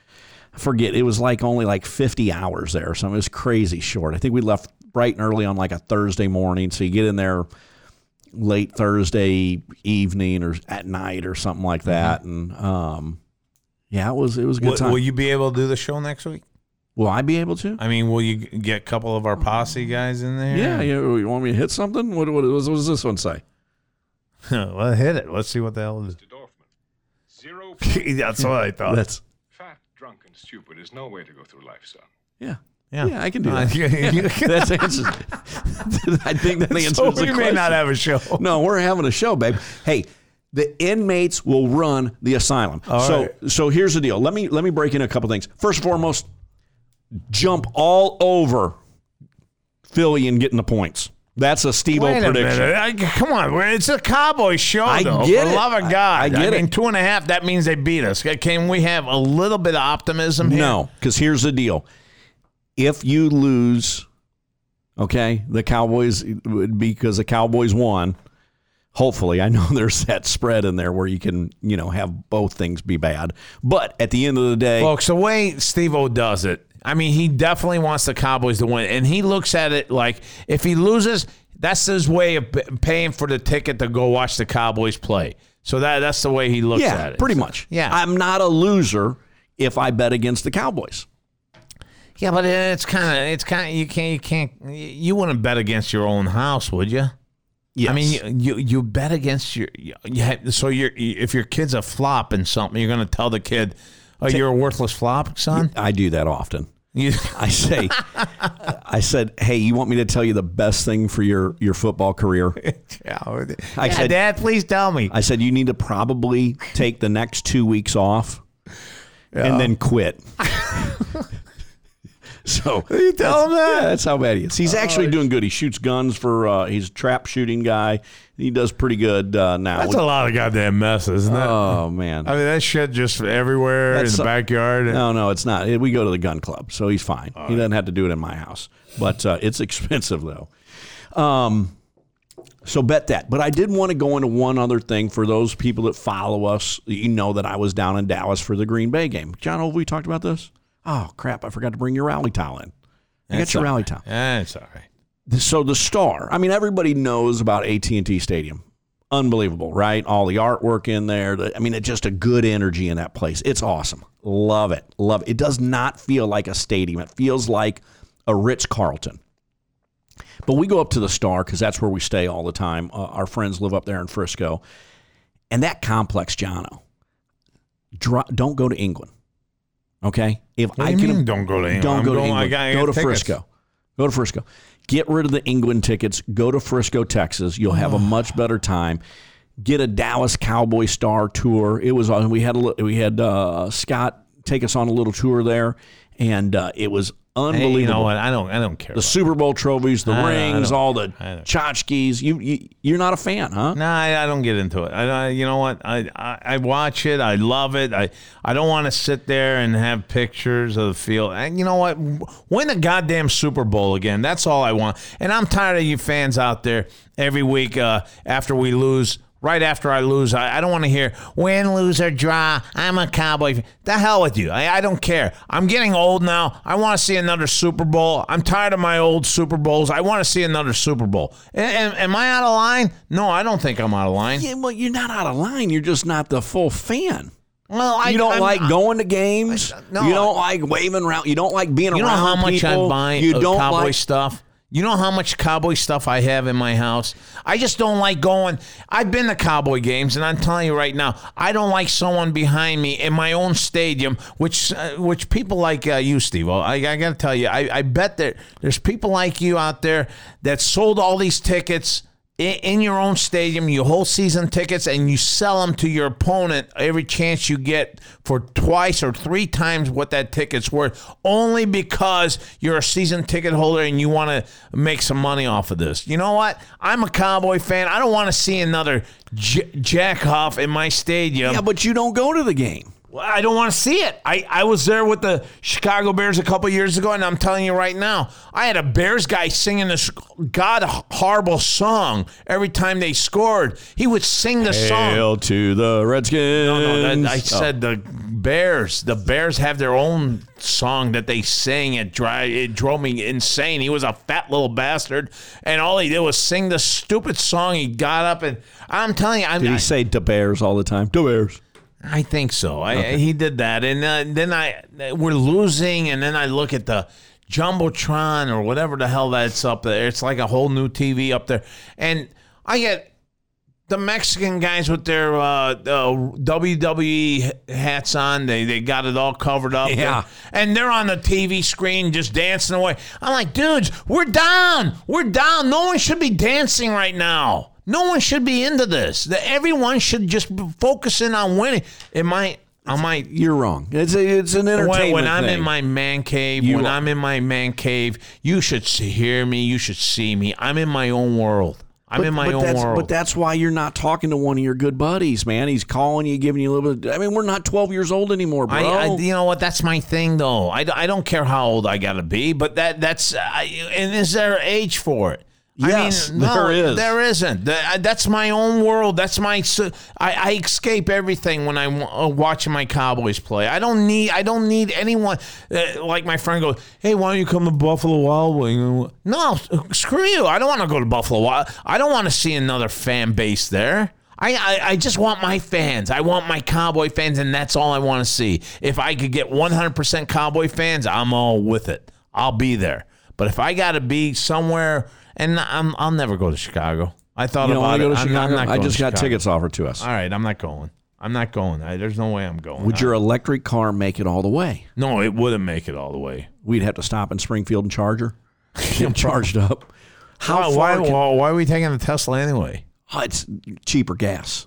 I forget it was like only like 50 hours there, so it was crazy short. I think we left bright and early on like a Thursday morning, so you get in there late Thursday evening or at night or something like that, and um, yeah, it was it was a good Will, time. will you be able to do the show next week? will I be able to? I mean, will you get a couple of our posse guys in there? Yeah, you, you want me to hit something? What, what, what does this one say? well, hit it. Let's see what the hell it is. Dorfman. Zero That's what I thought. That's fat, drunk, and stupid is no way to go through life, son. yeah. yeah. Yeah, I can do Uh, that. you- That's answers. I think that answers so the we may not have a show. No, we're having a show, babe. Hey, the inmates will run the asylum. so right. so here's the deal. Let me let me break in a couple things. First and foremost, jump all over Philly and getting the points. That's a Steve Wait a prediction. I- come on. It's a Cowboy show, I though. get for it. love of I- God. I get mean, it. two and a half, that means they beat us. Can we have a little bit of optimism here? No, because here's the deal. If you lose, okay, the Cowboys would because the Cowboys won. Hopefully, I know there's that spread in there where you can, you know, have both things be bad. But at the end of the day, Folks, the way Steve O does it, I mean, he definitely wants the Cowboys to win. And he looks at it like if he loses, that's his way of paying for the ticket to go watch the Cowboys play. So that that's the way he looks yeah, at it. pretty much. Yeah. I'm not a loser if I bet against the Cowboys. yeah, but it's kind of it's kind of you can't you can't you wouldn't bet against your own house, would you? Yes. I mean, you, you you bet against your you you so you're if your kid's a flop in something, you're going to tell the kid, "Oh, you're a worthless flop, son." I do that often. You, I say, I said, hey, you want me to tell you the best thing for your your football career? I I said- Dad, please tell me. I said you need to probably take the next two weeks off and then quit. so you tell him that? yeah, that's how bad he is. He's actually doing good. He shoots guns for. Uh, he's a trap shooting guy. He does pretty good uh, now. That's a lot of goddamn mess, isn't it? oh man. I mean, that shit just everywhere That's in so- the backyard. No, no, it's not. We go to the gun club, so he's fine. he doesn't have to do it in my house, but uh, it's expensive though. Um, so bet that. But I did want to go into one other thing for those people that follow us. You know that I was down in Dallas for the Green Bay game. John, have we talked about this? Oh crap! I forgot to bring your rally towel in. I got your all rally towel. That's all right. So the star. I mean, everybody knows about AT and T Stadium. Unbelievable, right? All the artwork in there. The- I mean, it's just a good energy in that place. It's awesome. Love it. Love it. It does not feel like a stadium. It feels like a Ritz Carlton. But we go up to the Star because that's where we stay all the time. Uh, our friends live up there in Frisco, and that complex, Johno. Don't go to England. Okay, if What I can mean don't go to England? don't I'm go to England. go to tickets. Frisco. Go to Frisco. Get rid of the England tickets. Go to Frisco, Texas. You'll have a much better time. Get a Dallas Cowboy Star tour. It was on. We had a, we had uh, Scott take us on a little tour there, and uh, it was unbelievable. Hey, you know what? I don't. I don't care. The Super Bowl trophies, the I rings, all the tchotchkes. You, you you're not a fan, huh? No, I, I don't get into it. I, I you know what? I, I I watch it. I love it. I I don't want to sit there and have pictures of the field. And you know what? Win the goddamn Super Bowl again. That's all I want. And I'm tired of you fans out there every week uh, after we lose. Right after I lose, I, I don't want to hear win, lose, or draw. I'm a Cowboy. The hell with you. I, I don't care. I'm getting old now. I want to see another Super Bowl. I'm tired of my old Super Bowls. I want to see another Super Bowl. Am- am I out of line? No, I don't think I'm out of line. Yeah, well, you're not out of line. You're just not the full fan. Well, I you don't I'm- like going to games. no, you don't like waving around. You don't like being You know around how much people. I buy You don't cowboy like. stuff. You know how much cowboy stuff I have in my house. I just don't like going. I've been to cowboy games, and I'm telling you right now, I don't like someone behind me in my own stadium, which uh, which people like uh, you, Steve. I, I got to tell you, I, I bet that there's people like you out there that sold all these tickets in, your own stadium, you hold season tickets, and you sell them to your opponent every chance you get for twice or three times what that ticket's worth, only because you're a season ticket holder and you want to make some money off of this. You know what? I'm a Cowboy fan. I don't want to see another J- Jack Huff in my stadium. Yeah, but you don't go to the game. Well, I don't want to see it. I, I was there with the Chicago Bears a couple years ago, and I'm telling you right now, I had a Bears guy singing this god horrible song every time they scored. He would sing the song. Hail to the Redskins. No, no, that, I Oh. said the Bears. The Bears have their own song that they sing. It, dri- it drove me insane. He was a fat little bastard, and all he did was sing the stupid song. He got up, and I'm telling you, I'm, Did I, say the Bears all the time? The Bears. I think so. I, He did that, and uh, then I we're losing, and then I look at the jumbotron or whatever the hell that's up there. It's like a whole new TV up there, and I get the Mexican guys with their uh, uh, WWE hats on. They they got it all covered up. Yeah. and they're on the TV screen just dancing away. I'm like, dudes, we're down. We're down. No one should be dancing right now. No one should be into this. That everyone should just be focusing on winning. It might. I might. You're wrong. It's a, it's an entertainment When, when I'm thing. in my man cave, You when are- I'm in my man cave, you should see, hear me. You should see me. I'm in my own world. I'm in my but own that's, world. But that's why you're not talking to one of your good buddies, man. He's calling you, giving you a little bit. I mean, we're not 12 years old anymore, bro. I, I, you know what? That's my thing, though. I, I don't care how old I gotta be, but that that's I, and is there age for it? Yes, I mean, no, there is. There isn't. That's my own world. That's my. I escape everything when I'm uh, watching my Cowboys play. I don't need. I don't need anyone. Uh, like my friend goes, "Hey, why don't you come to Buffalo Wild Wing?" No, screw you. I don't want to go to Buffalo Wild. I don't want to see another fan base there. I, I, I just want my fans. I want my Cowboy fans, and that's all I want to see. If I could get 100% Cowboy fans, I'm all with it. I'll be there. But if I got to be somewhere, and I'm, I'll never go to Chicago. I thought you don't about want to it. go to I'm not- I'm Chicago? not I going just to got Chicago. tickets offered to us. All right, I'm not going. I'm not going. I, there's no way I'm going. Would your electric car make it all the way? no, it wouldn't make it all the way. We'd have to stop in Springfield and charge her. Get charged up. How why, far? why, can- why, why are we taking the Tesla anyway? Oh, it's cheaper gas.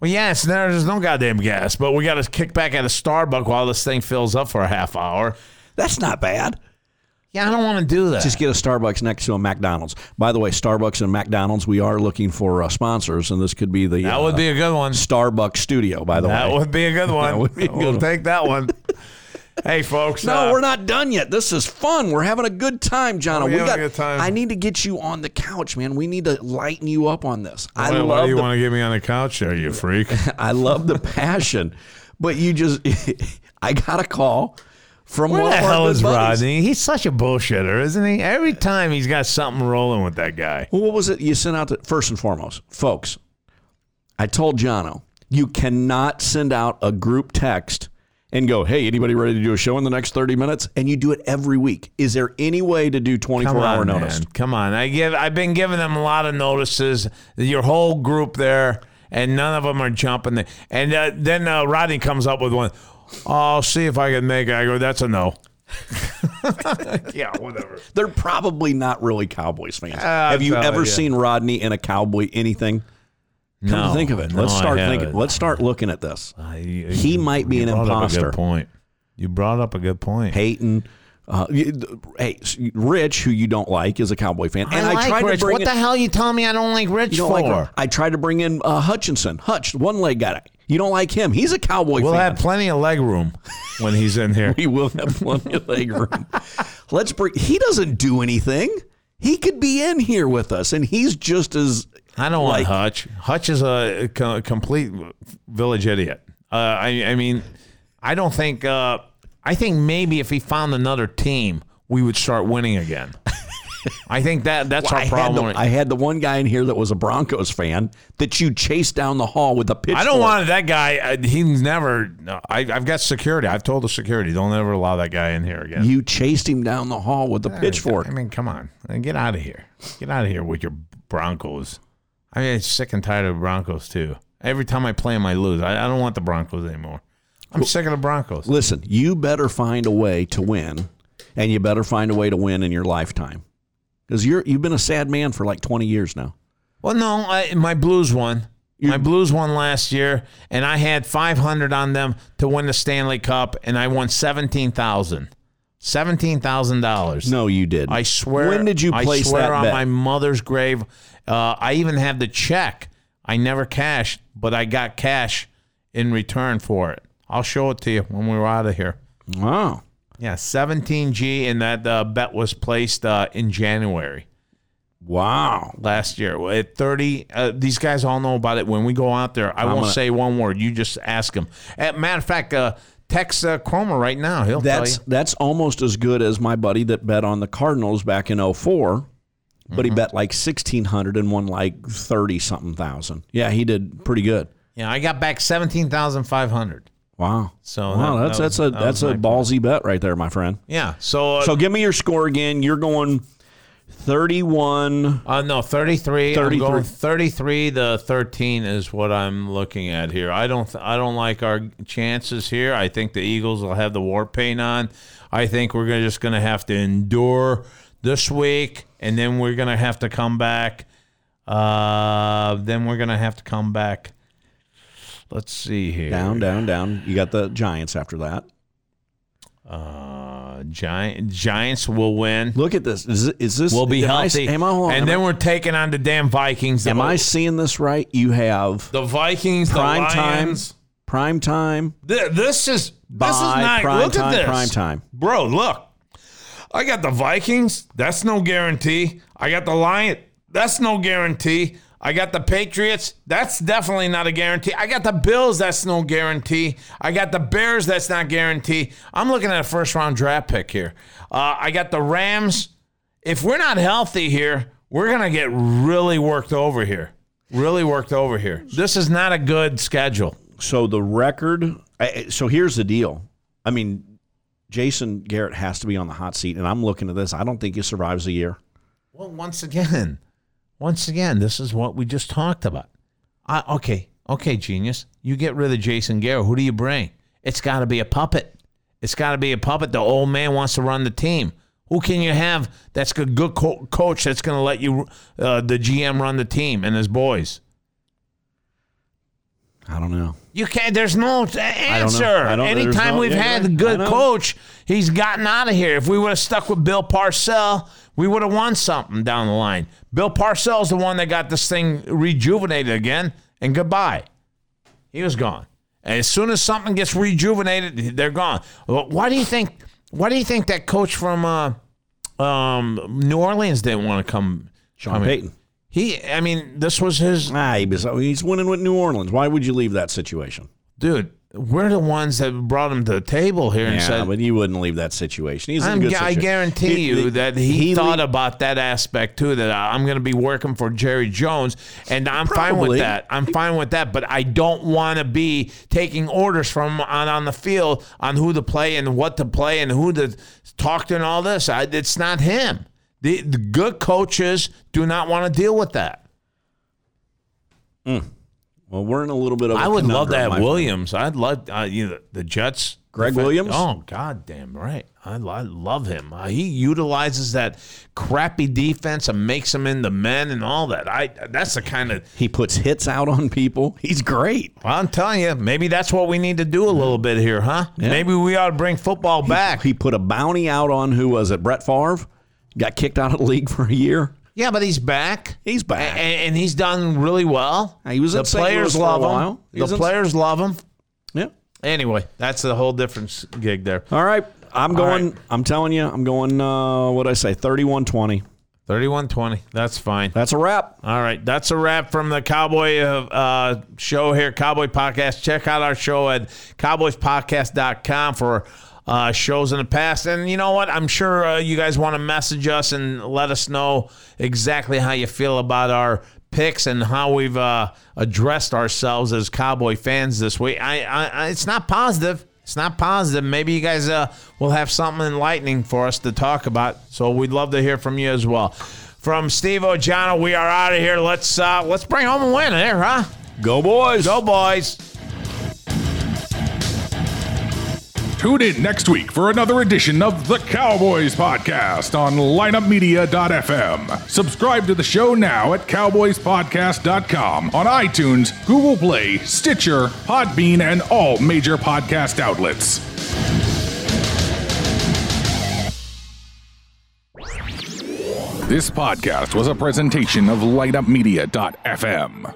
Well, yes, there's no goddamn gas, but we got to kick back at a Starbucks while this thing fills up for a half hour. That's not bad. Yeah, I don't want to do that. Just get a Starbucks next to a McDonald's. By the way, Starbucks and McDonald's, we are looking for uh, sponsors, and this could be the that would uh, be a good one. Starbucks studio. By the That way, that would be a good one. would be a good we'll one. take that one. hey, folks. No, uh, we're not done yet. This is fun. We're having a good time, John. We're we got. a good time. I need to get you on the couch, man. We need to lighten you up on this. I Why, why love do you the, want to get me on the couch there, you freak? I love the passion, but you just. I got a call from Where the hell is. Rodney? He's such a bullshitter, isn't he? Every time he's got something rolling with that guy. Well, what was it you sent out to first and foremost, folks? I told Johno, you cannot send out a group text and go, "Hey, anybody ready to do a show in the next 30 minutes?" And you do it every week. Is there any way to do 24 Come hour notice? man. Come on. I give. I've been giving them a lot of notices. Your whole group there, and none of them are jumping. And uh, then uh, Rodney comes up with one. I'll see if I can make it. I go. That's a no. yeah, whatever. They're probably not really Cowboys fans. Uh, Have you ever yeah. seen Rodney in a cowboy anything? Come No, to think of it, no, let's I start thinking. Let's start looking at this. I- He you- might be you an brought up a imposter. good point. You brought up a good point. Peyton. Uh, hey, Rich, who you don't like, is a Cowboy fan, and I, like tried Rich. to bring What in- the hell are you telling me I don't like Rich You don't for? like? I tried to bring in uh, Hutchinson. Hutch, one leg guy. You don't like him. He's a Cowboy we'll fan. have plenty of leg room when he's in here. we will have plenty of leg room. Let's bring. He doesn't do anything. He could be in here with us, and he's just as. I don't like- want Hutch. Hutch is a co- complete village idiot. Uh, I, I mean, I don't think. Uh, I think maybe if he found another team, we would start winning again. I think that that's I our had, problem. the, I had the one guy in here that was a Broncos fan that you chased down the hall with a pitchfork. I don't want that guy. Uh, he's never. No, I, I've got security. I've told the security, don't ever allow that guy in here again. You chased him down the hall with a pitchfork. I mean, come on, get out of here. Get out of here with your Broncos. I mean, I'm sick and tired of Broncos too. Every time I play them, I lose. I, I don't want the Broncos anymore. I'm sick of the Broncos. Listen, you better find a way to win, and you better find a way to win in your lifetime, because you're you've been a sad man for like twenty years now. Well, no, I, my Blues won. My Blues won last year, and I had 500 on them to win the Stanley Cup, and I won 17,000. $17,000. No, you did. I swear. When did you place I swear that on bet? my mother's grave. Uh, I even have the check. I never cashed, but I got cash in return for it. I'll show it to you when we're out of here. wow. Yeah, 17G, and that uh, bet was placed uh, in January Wow. last year. At 30, uh, these guys all know about it. When we go out there, I won't gonna- say one word. You just ask them. As matter of fact, uh, text uh, Cromer right now. He'll That's tell you. that's almost as good as my buddy that bet on the Cardinals back in 4 but Mm-hmm. he bet like sixteen hundred and won like thirty something thousand. Yeah, he did pretty good. Yeah, I got back 17,500. Wow. So wow, that- that's that that's a that that's a ballsy bet right there, my friend. Yeah. So, uh, So give me your score again. You're going thirty-one. Uh, no, 33. 33. I'm going 33 to 13 is what I'm looking at here. I don't th- I don't like our chances here. I think the Eagles will have the war paint on. I think we're gonna, just going to have to endure this week, and then we're going to have to come back. Uh, then we're going to have to come back. Let's see here. Down, down, down. You got the Giants after that. Uh, Giant, Giants will win. Look at this. Is, is this? We'll be am I- healthy. am I, on. and am then I, we're taking on the damn Vikings. am I seeing this right? You have the Vikings, prime the time, prime time, Th- This is this is not. prime look time, at this, prime time. bro. Look, I got the Vikings. That's no guarantee. I got the Lion. That's no guarantee. I got the Patriots. That's definitely not a guarantee. I got the Bills. That's no guarantee. I got the Bears. That's not guarantee. I'm looking at a first round draft pick here. Uh, I got the Rams. If we're not healthy here, we're gonna get really worked over here. Really worked over here. This is not a good schedule. So the record. So here's the deal. I mean, Jason Garrett has to be on the hot seat, and I'm looking at this. I don't think he survives a year. Well, once again, once again, this is what we just talked about. I, okay, Okay, genius. You get rid of Jason Garrett. Who do you bring? It's got to be a puppet. It's got to be a puppet. The old man wants to run the team. Who can you have that's a good co- coach that's going to let you, uh, the GM, run the team and his boys? I don't know. You can't. There's no don't answer. I don't- Anytime no- we've yeah, had a. Good coach, he's gotten out of here. If we would have stuck with Bill Parcell, we would have won something down the line. Bill Parcells is the one that got this thing rejuvenated again, and goodbye. He was gone. And as soon as something gets rejuvenated, they're gone. Why do you think? Why do you think that coach from uh, um, New Orleans didn't want to come? Sean I mean, Payton. He, I mean, this was his Ah, he was, he's winning with New Orleans. Why would you leave that situation? dude. We're the ones that brought him to the table here and Yeah, said, but you wouldn't leave that situation. He's in a good I guarantee He- you that he, he thought le- about that aspect too. That I'm going to be working for Jerry Jones, and I'm fine with that. I'm fine with that. But I don't want to be taking orders from on on the field on who to play and what to play and who to talk to and all this. I, it's not him. The, the good coaches do not want to deal with that. Hmm. Well, we're in a little bit of. I I would love to have Williams. I'd love uh, you know, the Jets. Greg fa- Williams? Oh, goddamn right. I, I love him. Uh, he utilizes that crappy defense and makes them into men and all that. I that's the kind of He puts hits out on people. He's great. well, I'm telling you, maybe that's what we need to do a little bit here, huh? Yeah. Maybe we ought to bring football back. He put a bounty out on who was it? Brett Favre. Got kicked out of the league for a year. Yeah, but he's back. He's back. A- and, and he's done really well. He was the at St. players Louis for a love him. while. He The in- players love him. Yeah. Anyway, that's a whole different gig there. All right. I'm going. right. I'm telling you. I'm going. Uh, what I say? 31-20. 31-20. That's fine. That's a wrap. All right, that's a wrap from the Cowboy uh, uh, show here, Cowboy Podcast. Check out our show at cowboyspodcast.com for uh, shows in the past. And you know what? I'm sure uh, you guys want to message us and let us know exactly how you feel about our picks and how we've uh, addressed ourselves as Cowboy fans this week. I, I, I, it's not positive. It's not positive. Maybe you guys uh, will have something enlightening for us to talk about. So we'd love to hear from you as well. From Steve O'Jono, we are out of here. Let's uh, let's bring home a win there, huh? Go boys. Go boys. Tune in next week for another edition of the Cowboys Podcast on lineupmedia.fm. Subscribe to the show now at cowboyspodcast.com on iTunes, Google Play, Stitcher, Podbean, and all major podcast outlets. This podcast was a presentation of lineupmedia.fm.